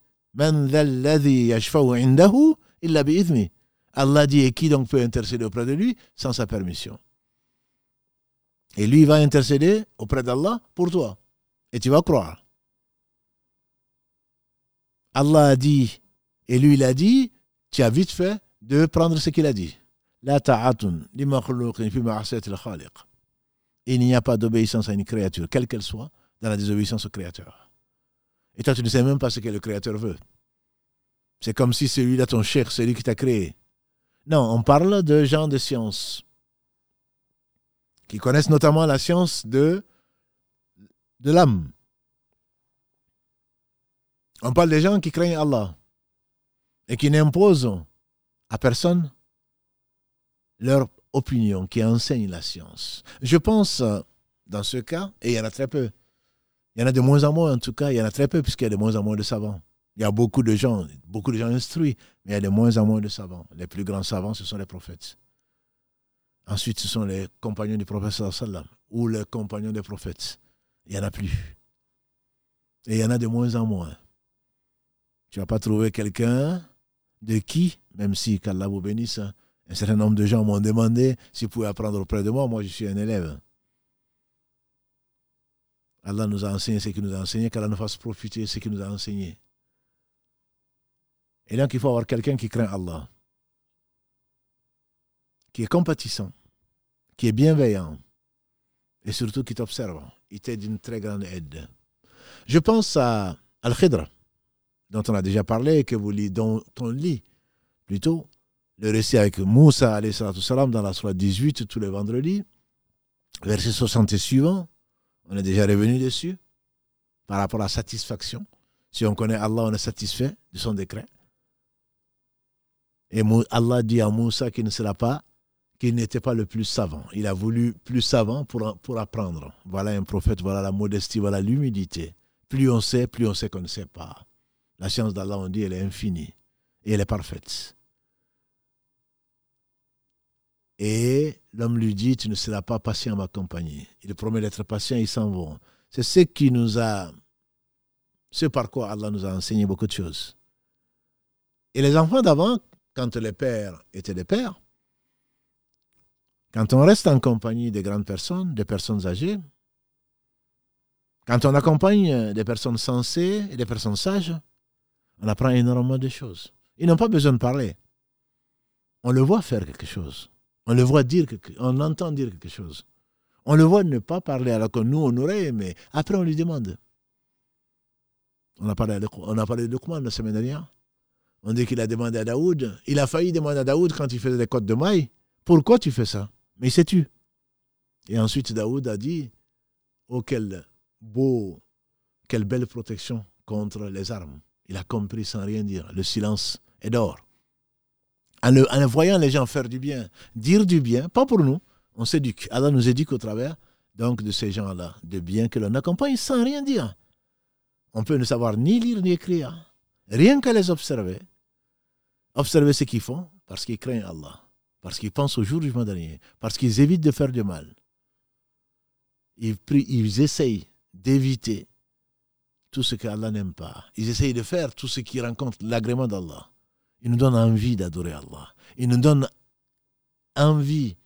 Allah dit et qui donc peut intercéder auprès de lui sans sa permission? Et lui va intercéder auprès d'Allah pour toi. Et tu vas croire. Allah a dit, et lui il a dit, tu as vite fait de prendre ce qu'il a dit. Il n'y a pas d'obéissance à une créature, quelle qu'elle soit, dans la désobéissance au Créateur. Et toi, tu ne sais même pas ce que le Créateur veut. C'est comme si celui-là, ton cher, celui qui t'a créé. Non, on parle de gens de science, qui connaissent notamment la science de, de l'âme. On parle des gens qui craignent Allah et qui n'imposent à personne leur opinion, qui enseignent la science. Je pense, dans ce cas, et il y en a très peu, il y en a de moins en moins en tout cas, il y en a très peu puisqu'il y a de moins en moins de savants. Il y a beaucoup de gens, beaucoup de gens instruits, mais il y a de moins en moins de savants. Les plus grands savants, ce sont les prophètes. Ensuite, ce sont les compagnons du prophète ou les compagnons des prophètes. Il n'y en a plus. Et il y en a de moins en moins. Tu ne vas pas trouver quelqu'un de qui, même si, qu'Allah vous bénisse, un certain nombre de gens m'ont demandé s'ils pouvaient apprendre auprès de moi. Moi, je suis un élève. Allah nous a enseigné ce qu'il nous a enseigné, qu'Allah nous fasse profiter ce qu'il nous a enseigné. Et donc, il faut avoir quelqu'un qui craint Allah, qui est compatissant, qui est bienveillant, et surtout qui t'observe. Il t'est d'une très grande aide. Je pense à Al-Khidra, dont on a déjà parlé, que vous dont on lit plutôt le récit avec Moussa dans la soirée 18 tous les vendredis, verset 60 et suivant. On est déjà revenu dessus par rapport à la satisfaction. Si on connaît Allah, on est satisfait de son décret. Et Allah dit à Moussa qu'il ne sera pas, qu'il n'était pas le plus savant. Il a voulu plus savant pour, pour apprendre. Voilà un prophète, voilà la modestie, voilà l'humilité. Plus on sait, plus on sait qu'on ne sait pas. La science d'Allah, on dit, elle est infinie et elle est parfaite. Et l'homme lui dit, tu ne seras pas patient à ma compagnie. Il promet d'être patient, ils s'en vont. C'est ce qui nous a, ce par quoi Allah nous a enseigné beaucoup de choses. Et les enfants d'avant, quand les pères étaient des pères, quand on reste en compagnie des grandes personnes, des personnes âgées, quand on accompagne des personnes sensées et des personnes sages, on apprend énormément de choses. Ils n'ont pas besoin de parler. On le voit faire quelque chose. On le voit dire quelque On entend dire quelque chose. On le voit ne pas parler alors que nous, on aurait aimé. Après, on lui demande. On a parlé de, on a parlé de la semaine dernière. On dit qu'il a demandé à Daoud. Il a failli demander à Daoud quand il faisait des côtes de maille. Pourquoi tu fais ça? Mais il s'est tu. Et ensuite, Daoud a dit Oh, quel beau, quelle belle protection contre les armes. Il a compris sans rien dire. Le silence est d'or. En, voyant les gens faire du bien, dire du bien, pas pour nous, on s'éduque. Allah nous éduque au travers de ces gens-là, de bien que l'on accompagne sans rien dire. On peut ne savoir ni lire ni écrire. Rien qu'à les observer. Observer ce qu'ils font parce qu'ils craignent Allah, parce qu'ils pensent au jour du jour dernier, parce qu'ils évitent de faire du mal. Ils essayent d'éviter tout ce qu'Allah n'aime pas. Ils essayent de faire tout ce qui rencontre l'agrément d'Allah. Ils nous donnent envie d'adorer Allah. Ils nous donnent envie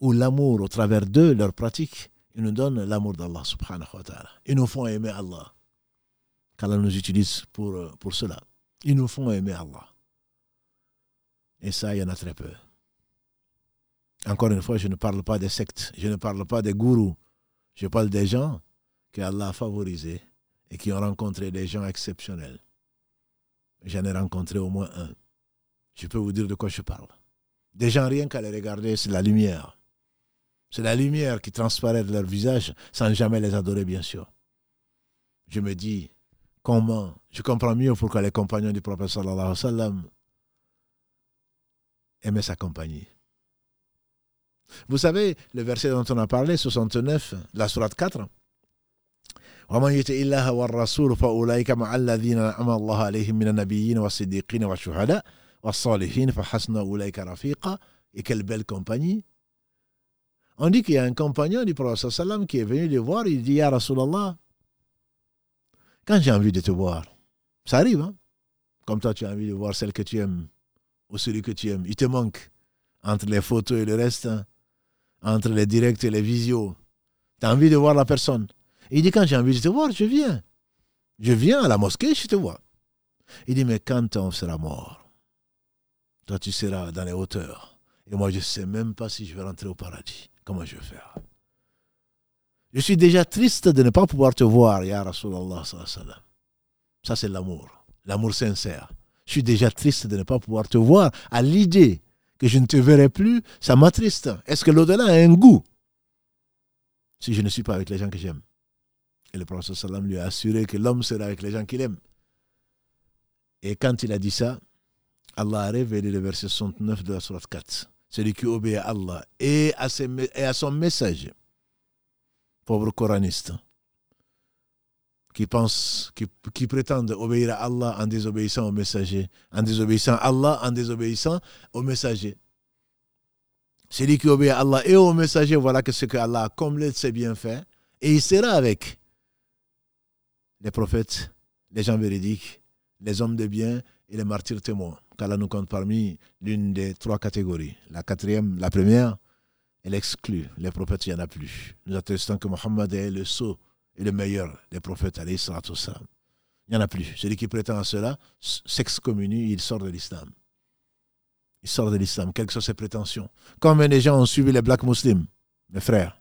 ou l'amour au travers d'eux, leur pratique. Ils nous donnent l'amour d'Allah subhanahu wa ta'ala. Ils nous font aimer Allah. Qu'Allah nous utilise pour, euh, pour cela. Ils nous font aimer Allah. Et ça, il y en a très peu. Encore une fois, je ne parle pas des sectes, je ne parle pas des gourous. Je parle des gens qu'Allah a favorisés et qui ont rencontré des gens exceptionnels. J'en ai rencontré au moins un. Je peux vous dire de quoi je parle. Des gens, rien qu'à les regarder, c'est la lumière. C'est la lumière qui transparaît de leur visage sans jamais les adorer, bien sûr. Je me dis, comment Je comprends mieux pourquoi les compagnons du prophète sallallahu alayhi sallam aimaient sa compagnie. Vous savez, le verset dont on a parlé, 69, la sourate 4, ومن يطع الله والرسول فأولئك مع الذين أنعم الله عليهم من النبيين والصديقين والشهداء والصالحين فحسن أولئك رفيقا et quelle compagnie on dit qu'il y a un compagnon du prophète sallam qui est venu le voir il dit Ya Rasulallah quand j'ai envie de te voir ça arrive hein comme toi tu as envie de voir celle que tu aimes ou celui que tu aimes il te manque entre les photos et le reste hein, entre les directs et les visios tu as envie de voir la personne il dit, quand j'ai envie de te voir, je viens. Je viens à la mosquée, je te vois. Il dit, mais quand on sera mort, toi tu seras dans les hauteurs. Et moi, je ne sais même pas si je vais rentrer au paradis. Comment je vais faire? Je suis déjà triste de ne pas pouvoir te voir, Ya Rasulallah. Ça, c'est l'amour. L'amour sincère. Je suis déjà triste de ne pas pouvoir te voir. À l'idée que je ne te verrai plus, ça m'attriste. Est-ce que l'au-delà a un goût? Si je ne suis pas avec les gens que j'aime et le prophète lui a assuré que l'homme sera avec les gens qu'il aime. Et quand il a dit ça, Allah a révélé le verset 69 de la Sourate 4. Celui qui obéit à Allah et à, et à son message. Pauvre coraniste. Qui pense, qui, qui prétendent obéir à Allah en désobéissant au messager, en désobéissant à Allah, en désobéissant au messager. Celui qui obéit à Allah et au messager, voilà que ce que Allah a comblé de ses bienfaits, et il sera avec les prophètes, les gens véridiques, les hommes de bien et les martyrs témoins. Qu'Allah nous compte parmi l'une des trois catégories. La quatrième, la première, elle exclut. Les prophètes, il n'y en a plus. Nous attestons que Mohammed est le sceau et le meilleur des prophètes, alayhi salatu Il n'y en a plus. Celui qui prétend à cela s'excommunie, il sort de l'islam. Il sort de l'islam, quelles que soient ses prétentions. Combien de gens ont suivi les black muslims, mes frères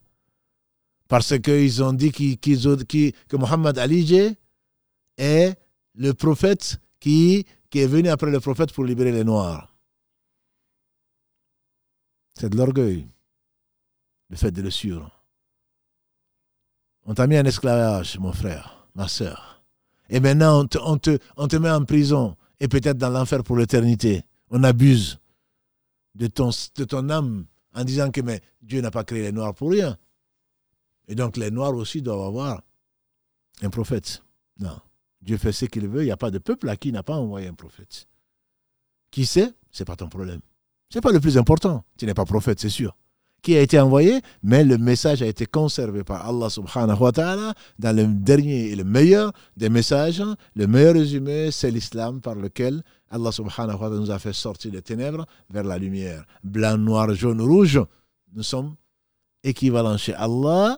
parce qu'ils ont dit que Mohammed Ali est le prophète qui, est venu après le prophète pour libérer les Noirs. C'est de l'orgueil, le fait de le suivre. On t'a mis en esclavage, mon frère, ma soeur. Et maintenant, on te, on te, met en prison et peut-être dans l'enfer pour l'éternité. On abuse de ton, de ton âme en disant que mais Dieu n'a pas créé les Noirs pour rien. Et donc les Noirs aussi doivent avoir un prophète. Non. Dieu fait ce qu'il veut. Il n'y a pas de peuple à qui il n'a pas envoyé un prophète. Qui sait? Ce n'est pas ton problème. Ce n'est pas le plus important. Tu n'es pas prophète, c'est sûr. Qui a été envoyé, mais le message a été conservé par Allah subhanahu wa ta'ala dans le dernier et le meilleur des messages. Le meilleur résumé, c'est l'islam par lequel Allah subhanahu wa ta'ala nous a fait sortir des ténèbres vers la lumière. Blanc, noir, jaune, rouge. Nous sommes équivalents chez Allah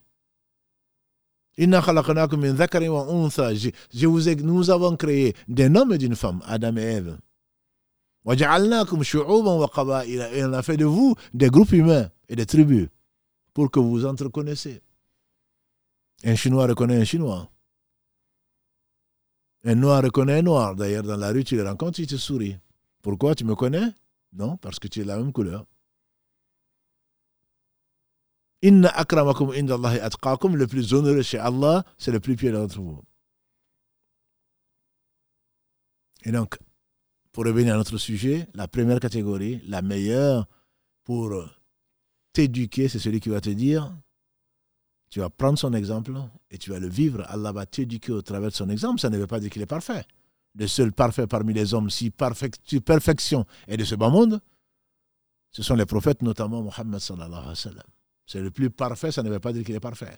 Nous avons créé d'un homme et d'une femme, Adam et Ève. Et on a fait de vous des groupes humains et des tribus pour que vous vous entreconnaissiez. Un Chinois reconnaît un Chinois. Un Noir reconnaît un Noir. D'ailleurs, dans la rue, tu le rencontres, il te sourit. Pourquoi tu me connais? Non, parce que tu es la même couleur. Inna akramakum le plus honoreux chez Allah, c'est le plus pieux d'entre vous. Et donc, pour revenir à notre sujet, la première catégorie, la meilleure pour t'éduquer, c'est celui qui va te dire, tu vas prendre son exemple et tu vas le vivre. Allah va t'éduquer au travers de son exemple. Ça ne veut pas dire qu'il est parfait. Le seul parfait parmi les hommes, si perfection est de ce bas monde, ce sont les prophètes, notamment Mohammed sallallahu alayhi wa sallam. C'est le plus parfait, ça ne veut pas dire qu'il est parfait.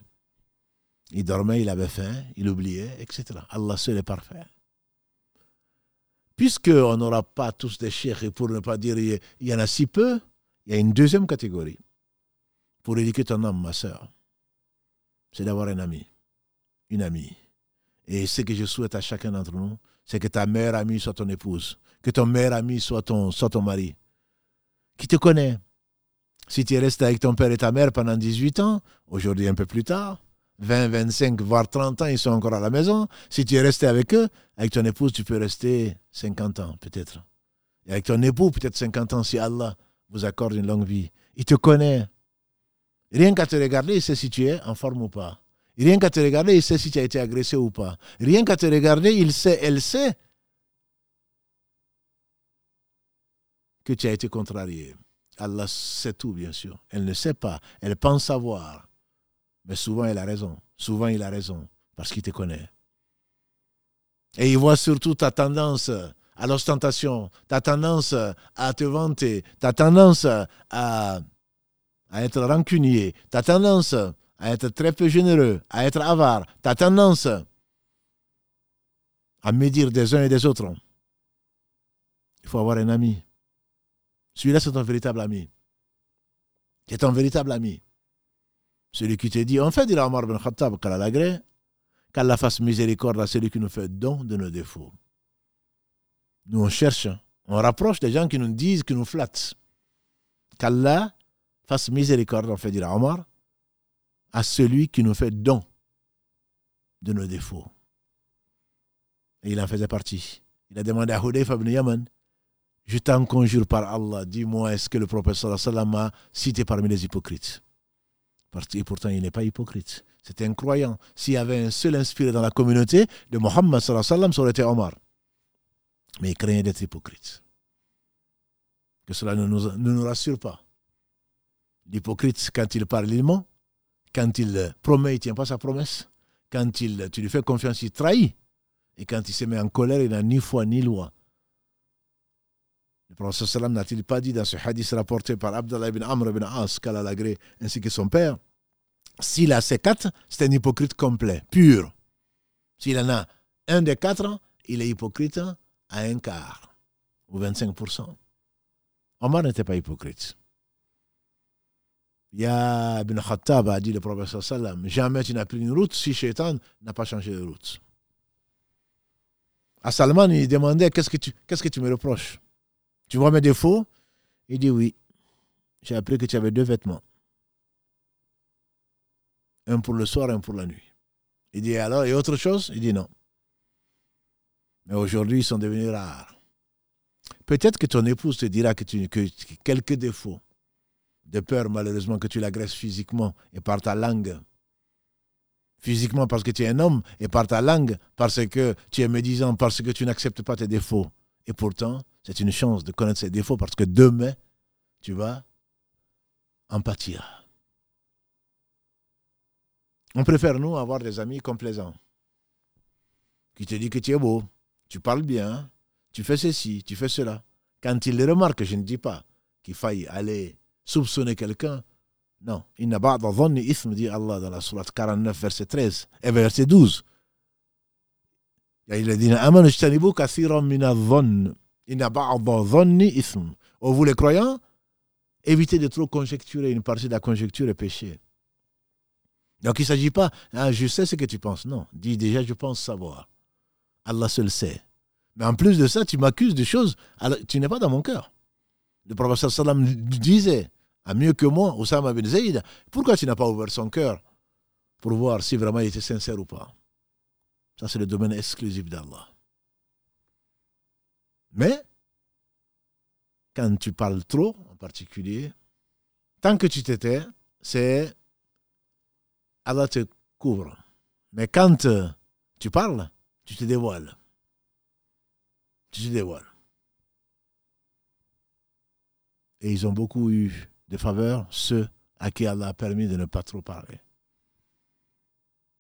Il dormait, il avait faim, il oubliait, etc. Allah seul est parfait. Puisqu'on n'aura pas tous des chers, et pour ne pas dire il y en a si peu, il y a une deuxième catégorie. Pour éduquer ton âme, ma soeur, c'est d'avoir un ami, une amie. Et ce que je souhaite à chacun d'entre nous, c'est que ta mère amie soit ton épouse, que ton mère ami soit ton mari, qui te connaît, si tu es resté avec ton père et ta mère pendant 18 ans, aujourd'hui un peu plus tard, 20, 25, voire 30 ans, ils sont encore à la maison. Si tu es resté avec eux, avec ton épouse, tu peux rester 50 ans peut-être. Et avec ton époux, peut-être 50 ans si Allah vous accorde une longue vie. Il te connaît. Rien qu'à te regarder, il sait si tu es en forme ou pas. Rien qu'à te regarder, il sait si tu as été agressé ou pas. Rien qu'à te regarder, il sait, elle sait que tu as été contrarié. Allah sait tout, bien sûr. Elle ne sait pas. Elle pense savoir. Mais souvent, elle a raison. Souvent, il a raison. Parce qu'il te connaît. Et il voit surtout ta tendance à l'ostentation, ta tendance à te vanter, ta tendance à, à être rancunier, ta tendance à être très peu généreux, à être avare, ta tendance à médire des uns et des autres. Il faut avoir un ami. Celui-là, c'est ton véritable ami. C'est ton véritable ami. Celui qui te dit, en fait, dit Omar ben Khattab, qu'Allah fasse miséricorde à celui qui nous fait don de nos défauts. Nous, on cherche, on rapproche des gens qui nous disent, qui nous flattent. Qu'Allah fasse miséricorde, en fait, dit Omar, à celui qui nous fait don de nos défauts. Et il en faisait partie. Il a demandé à Hudayf ibn Yaman, je t'en conjure par Allah, dis-moi, est-ce que le prophète sallam a cité parmi les hypocrites? Parce pourtant, il n'est pas hypocrite. C'était un croyant. S'il y avait un seul inspiré dans la communauté de Mohammed ça aurait été Omar. Mais il craignait d'être hypocrite. Que cela ne nous, ne nous rassure pas. L'hypocrite, quand il parle, il ment. Quand il promet, il ne tient pas sa promesse. Quand il, tu lui fais confiance, il trahit. Et quand il se met en colère, il n'a ni foi ni loi. Le prophète n'a-t-il pas dit dans ce hadith rapporté par Abdallah ibn Amr ibn As l'a ainsi que son père S'il a ces quatre, c'est un hypocrite complet, pur. S'il en a un des quatre, il est hypocrite à un quart ou 25%. Omar n'était pas hypocrite. Il y a Ibn Khattab a dit le professeur sallam, jamais tu n'as pris une route si Shaitan n'a pas changé de route. À Salman, il demandait tu, qu'est-ce que tu me reproches? Tu vois mes défauts? Il dit oui. J'ai appris que tu avais deux vêtements. Un pour le soir, un pour la nuit. Il dit alors, et autre chose? Il dit non. Mais aujourd'hui, ils sont devenus rares. Peut-être que ton épouse te dira que tu que quelques défauts, de peur malheureusement que tu l'agresses physiquement et par ta langue. Physiquement parce que tu es un homme et par ta langue parce que tu es médisant, parce que tu n'acceptes pas tes défauts. Et pourtant, c'est une chance de connaître ces défauts parce que demain, tu vas en pâtir. On préfère, nous, avoir des amis complaisants qui te disent que tu es beau, tu parles bien, tu fais ceci, tu fais cela. Quand ils le remarquent, je ne dis pas qu'il faille aller soupçonner quelqu'un. Non. Il n'a pas ni ism, dit Allah dans la sourate 49, verset 13 et verset 12. Il a dit Oh, vous les croyants, évitez de trop conjecturer. Une partie de la conjecture est péché. Donc il ne s'agit pas, ah, je sais ce que tu penses. Non, dis déjà, je pense savoir. Allah seul sait. Mais en plus de ça, tu m'accuses de choses, tu n'es pas dans mon cœur. Le prophète sallam disait, à mieux que moi, Oussama bin Zayd, pourquoi tu n'as pas ouvert son cœur pour voir si vraiment il était sincère ou pas? Ça, c'est le domaine exclusif d'Allah. Mais, quand tu parles trop, en particulier, tant que tu t'étais, c'est Allah te couvre. Mais quand tu parles, tu te dévoiles tu te dévoiles. Et ils ont beaucoup eu de faveurs, ceux à qui Allah a permis de ne pas trop parler.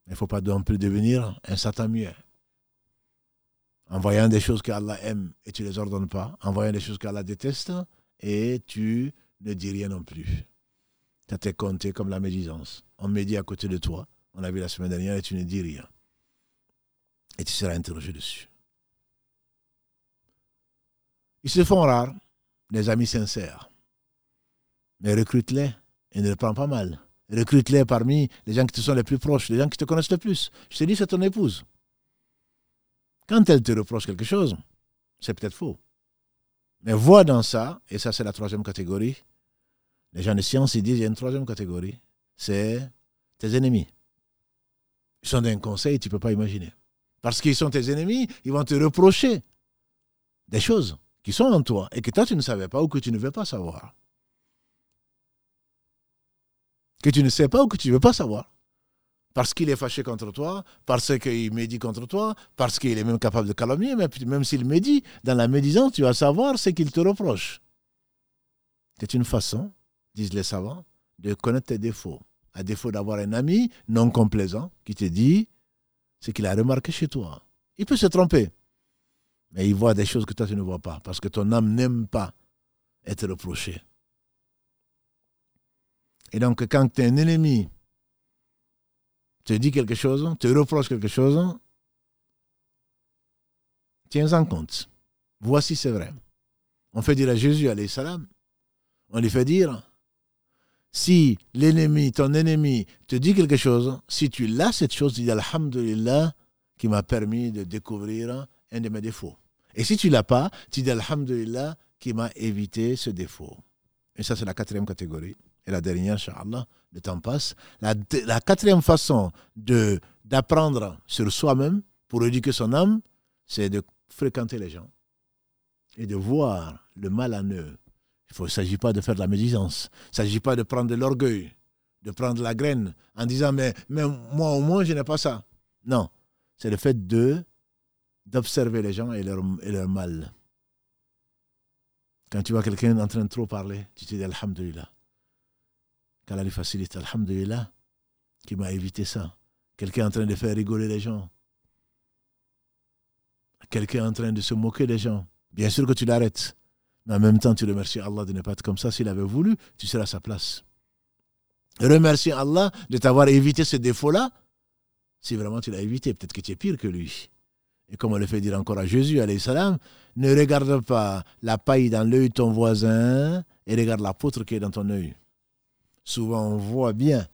Il ne faut pas non plus devenir un Satan muet. En voyant des choses qu'Allah aime et tu ne les ordonnes pas, en voyant des choses qu'Allah déteste et tu ne dis rien non plus. Ça t'est compté comme la médisance. On médit à côté de toi, on a vu la semaine dernière, et tu ne dis rien. Et tu seras interrogé dessus. Ils se font rares, les amis sincères. Mais recrute-les et ne les prends pas mal. Recrute-les parmi les gens qui te sont les plus proches, les gens qui te connaissent le plus. Je te dis, c'est ton épouse. Quand elle te reproche quelque chose, c'est peut-être faux. Mais vois dans ça, et ça c'est la troisième catégorie, les gens de science, ils disent, il y a une troisième catégorie, c'est tes ennemis. Ils sont d'un conseil, tu ne peux pas imaginer. Parce qu'ils sont tes ennemis, ils vont te reprocher des choses qui sont en toi et que toi tu ne savais pas ou que tu ne veux pas savoir. Que tu ne sais pas ou que tu ne veux pas savoir. Parce qu'il est fâché contre toi, parce qu'il médit contre toi, parce qu'il est même capable de calomnier, mais même s'il médit, dans la médisance, tu vas savoir ce qu'il te reproche. C'est une façon, disent les savants, de connaître tes défauts. À défaut d'avoir un ami non complaisant qui te dit ce qu'il a remarqué chez toi. Il peut se tromper. Mais il voit des choses que toi tu ne vois pas, parce que ton âme n'aime pas être reprochée. Et donc, quand tu es un ennemi te dit quelque chose, te reproche quelque chose, tiens en compte. Voici, c'est vrai. On fait dire à Jésus, alayhi salam, on lui fait dire, si l'ennemi, ton ennemi, te dit quelque chose, si tu l'as cette chose, dis Alhamdulillah qui m'a permis de découvrir un de mes défauts. Et si tu l'as pas, tu dis Alhamdulillah qui m'a évité ce défaut. Et ça, c'est la quatrième catégorie. Et la dernière, Inch'Allah, le temps passe. La, la quatrième façon de, d'apprendre sur soi-même pour éduquer son âme, c'est de fréquenter les gens et de voir le mal en eux. Il ne s'agit pas de faire de la médisance. Il ne s'agit pas de prendre de l'orgueil, de prendre la graine en disant mais, mais moi au moins je n'ai pas ça. Non, c'est le fait de d'observer les gens et leur, et leur mal. Quand tu vois quelqu'un en train de trop parler, tu te dis Alhamdulillah. Qu'Allah lui facilite, Alhamdulillah, qui m'a évité ça. Quelqu'un en train de faire rigoler les gens. Quelqu'un en train de se moquer des gens. Bien sûr que tu l'arrêtes. Mais en même temps, tu remercies Allah de ne pas être comme ça. S'il avait voulu, tu serais à sa place. Remercie Allah de t'avoir évité ce défaut-là. Si vraiment tu l'as évité, peut-être que tu es pire que lui. Et comme on le fait dire encore à Jésus, salam, ne regarde pas la paille dans l'œil de ton voisin et regarde la poutre qui est dans ton œil. Souvent on voit bien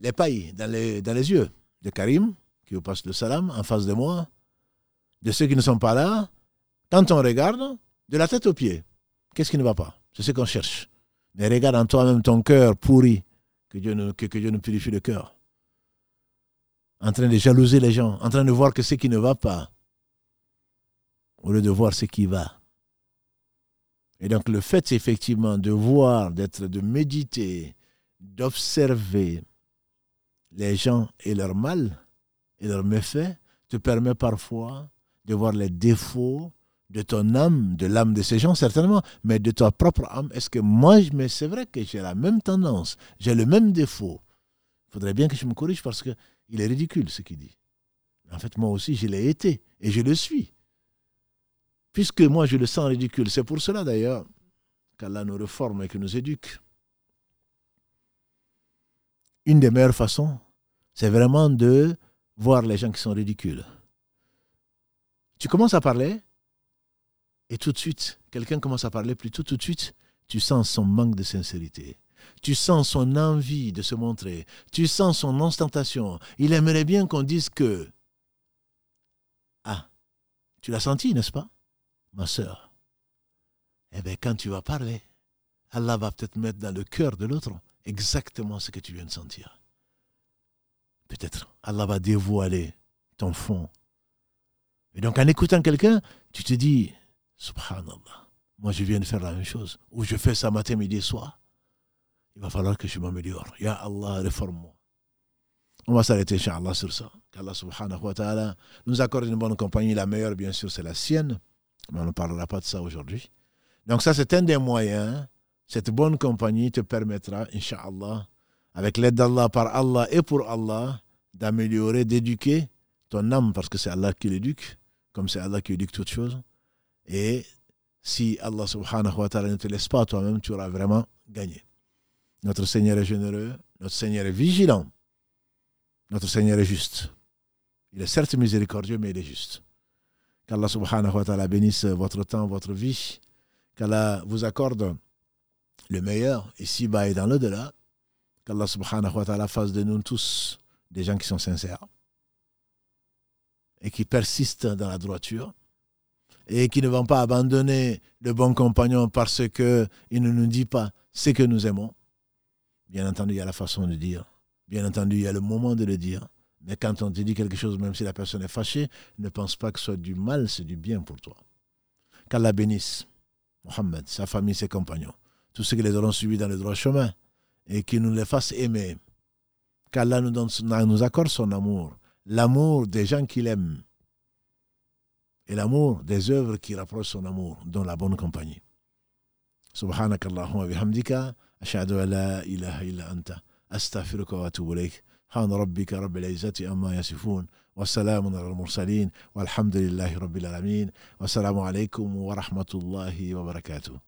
les pailles dans les, yeux de Karim, qui vous passe le salam en face de moi, de ceux qui ne sont pas là. Quand on regarde, de la tête aux pieds, qu'est-ce qui ne va pas? C'est ce qu'on cherche. Mais regarde en toi-même ton cœur pourri, que Dieu, que, que Dieu nous purifie le cœur. En train de jalouser les gens, en train de voir que ce qui ne va pas, au lieu de voir ce qui va. Et donc le fait effectivement de voir, d'être, de méditer, d'observer les gens et leur mal et leurs méfaits te permet parfois de voir les défauts de ton âme, de l'âme de ces gens certainement, mais de ta propre âme. Est-ce que moi, mais c'est vrai que j'ai la même tendance, j'ai le même défaut. Il faudrait bien que je me corrige parce que il est ridicule ce qu'il dit. En fait, moi aussi, je l'ai été et je le suis. Puisque moi, je le sens ridicule. C'est pour cela d'ailleurs qu'Allah nous reforme et que nous éduque. Une des meilleures façons, c'est vraiment de voir les gens qui sont ridicules. Tu commences à parler, et tout de suite, quelqu'un commence à parler, plutôt tout de suite, tu sens son manque de sincérité. Tu sens son envie de se montrer. Tu sens son ostentation. Il aimerait bien qu'on dise que... Ah, tu l'as senti, n'est-ce pas, ma soeur Eh bien, quand tu vas parler, Allah va peut-être mettre dans le cœur de l'autre exactement ce que tu viens de sentir. Peut-être Allah va dévoiler ton fond. Et donc, en écoutant quelqu'un, tu te dis, Subhanallah. Moi, je viens de faire la même chose. Ou je fais ça matin, midi, soir. Il va falloir que je m'améliore. Ya Allah, réforme-moi. On va s'arrêter, Inch'Allah, sur ça. Qu'Allah subhanahu wa ta'ala nous accorde une bonne compagnie. La meilleure, bien sûr, c'est la sienne. Mais on ne parlera pas de ça aujourd'hui. Donc, ça, c'est un des moyens. Cette bonne compagnie te permettra, Inch'Allah, avec l'aide d'Allah, par Allah et pour Allah, d'améliorer, d'éduquer ton âme, parce que c'est Allah qui l'éduque, comme c'est Allah qui éduque toutes choses. Et si Allah subhanahu wa ta'ala ne te laisse pas toi-même, tu auras vraiment gagné. Notre Seigneur est généreux, notre Seigneur est vigilant, notre Seigneur est juste. Il est certes miséricordieux, mais il est juste. Qu'Allah subhanahu wa ta'ala bénisse votre temps, votre vie, qu'Allah vous accorde le meilleur ici-bas et dans l'au-delà, qu'Allah subhanahu wa ta'ala fasse de nous tous des gens qui sont sincères et qui persistent dans la droiture et qui ne vont pas abandonner le bon compagnon parce qu'il ne nous dit pas ce que nous aimons. Bien entendu, il y a la façon de dire. Bien entendu, il y a le moment de le dire. Mais quand on te dit quelque chose, même si la personne est fâchée, ne pense pas que ce soit du mal, c'est du bien pour toi. Qu'Allah bénisse Mohammed, sa famille, ses compagnons, tous ceux qui les auront suivis dans le droit chemin, et qui nous les fasse aimer. Qu'Allah nous, nous accorde son amour, l'amour des gens qu'il aime, et l'amour des œuvres qui rapprochent son amour, dont la bonne compagnie. سبحانك اللهم وبحمدك أشهد أن لا إله إلا أنت أستغفرك وأتوب إليك سبحان ربك رب العزة أما يصفون والسلام على المرسلين والحمد لله رب العالمين والسلام عليكم ورحمة الله وبركاته.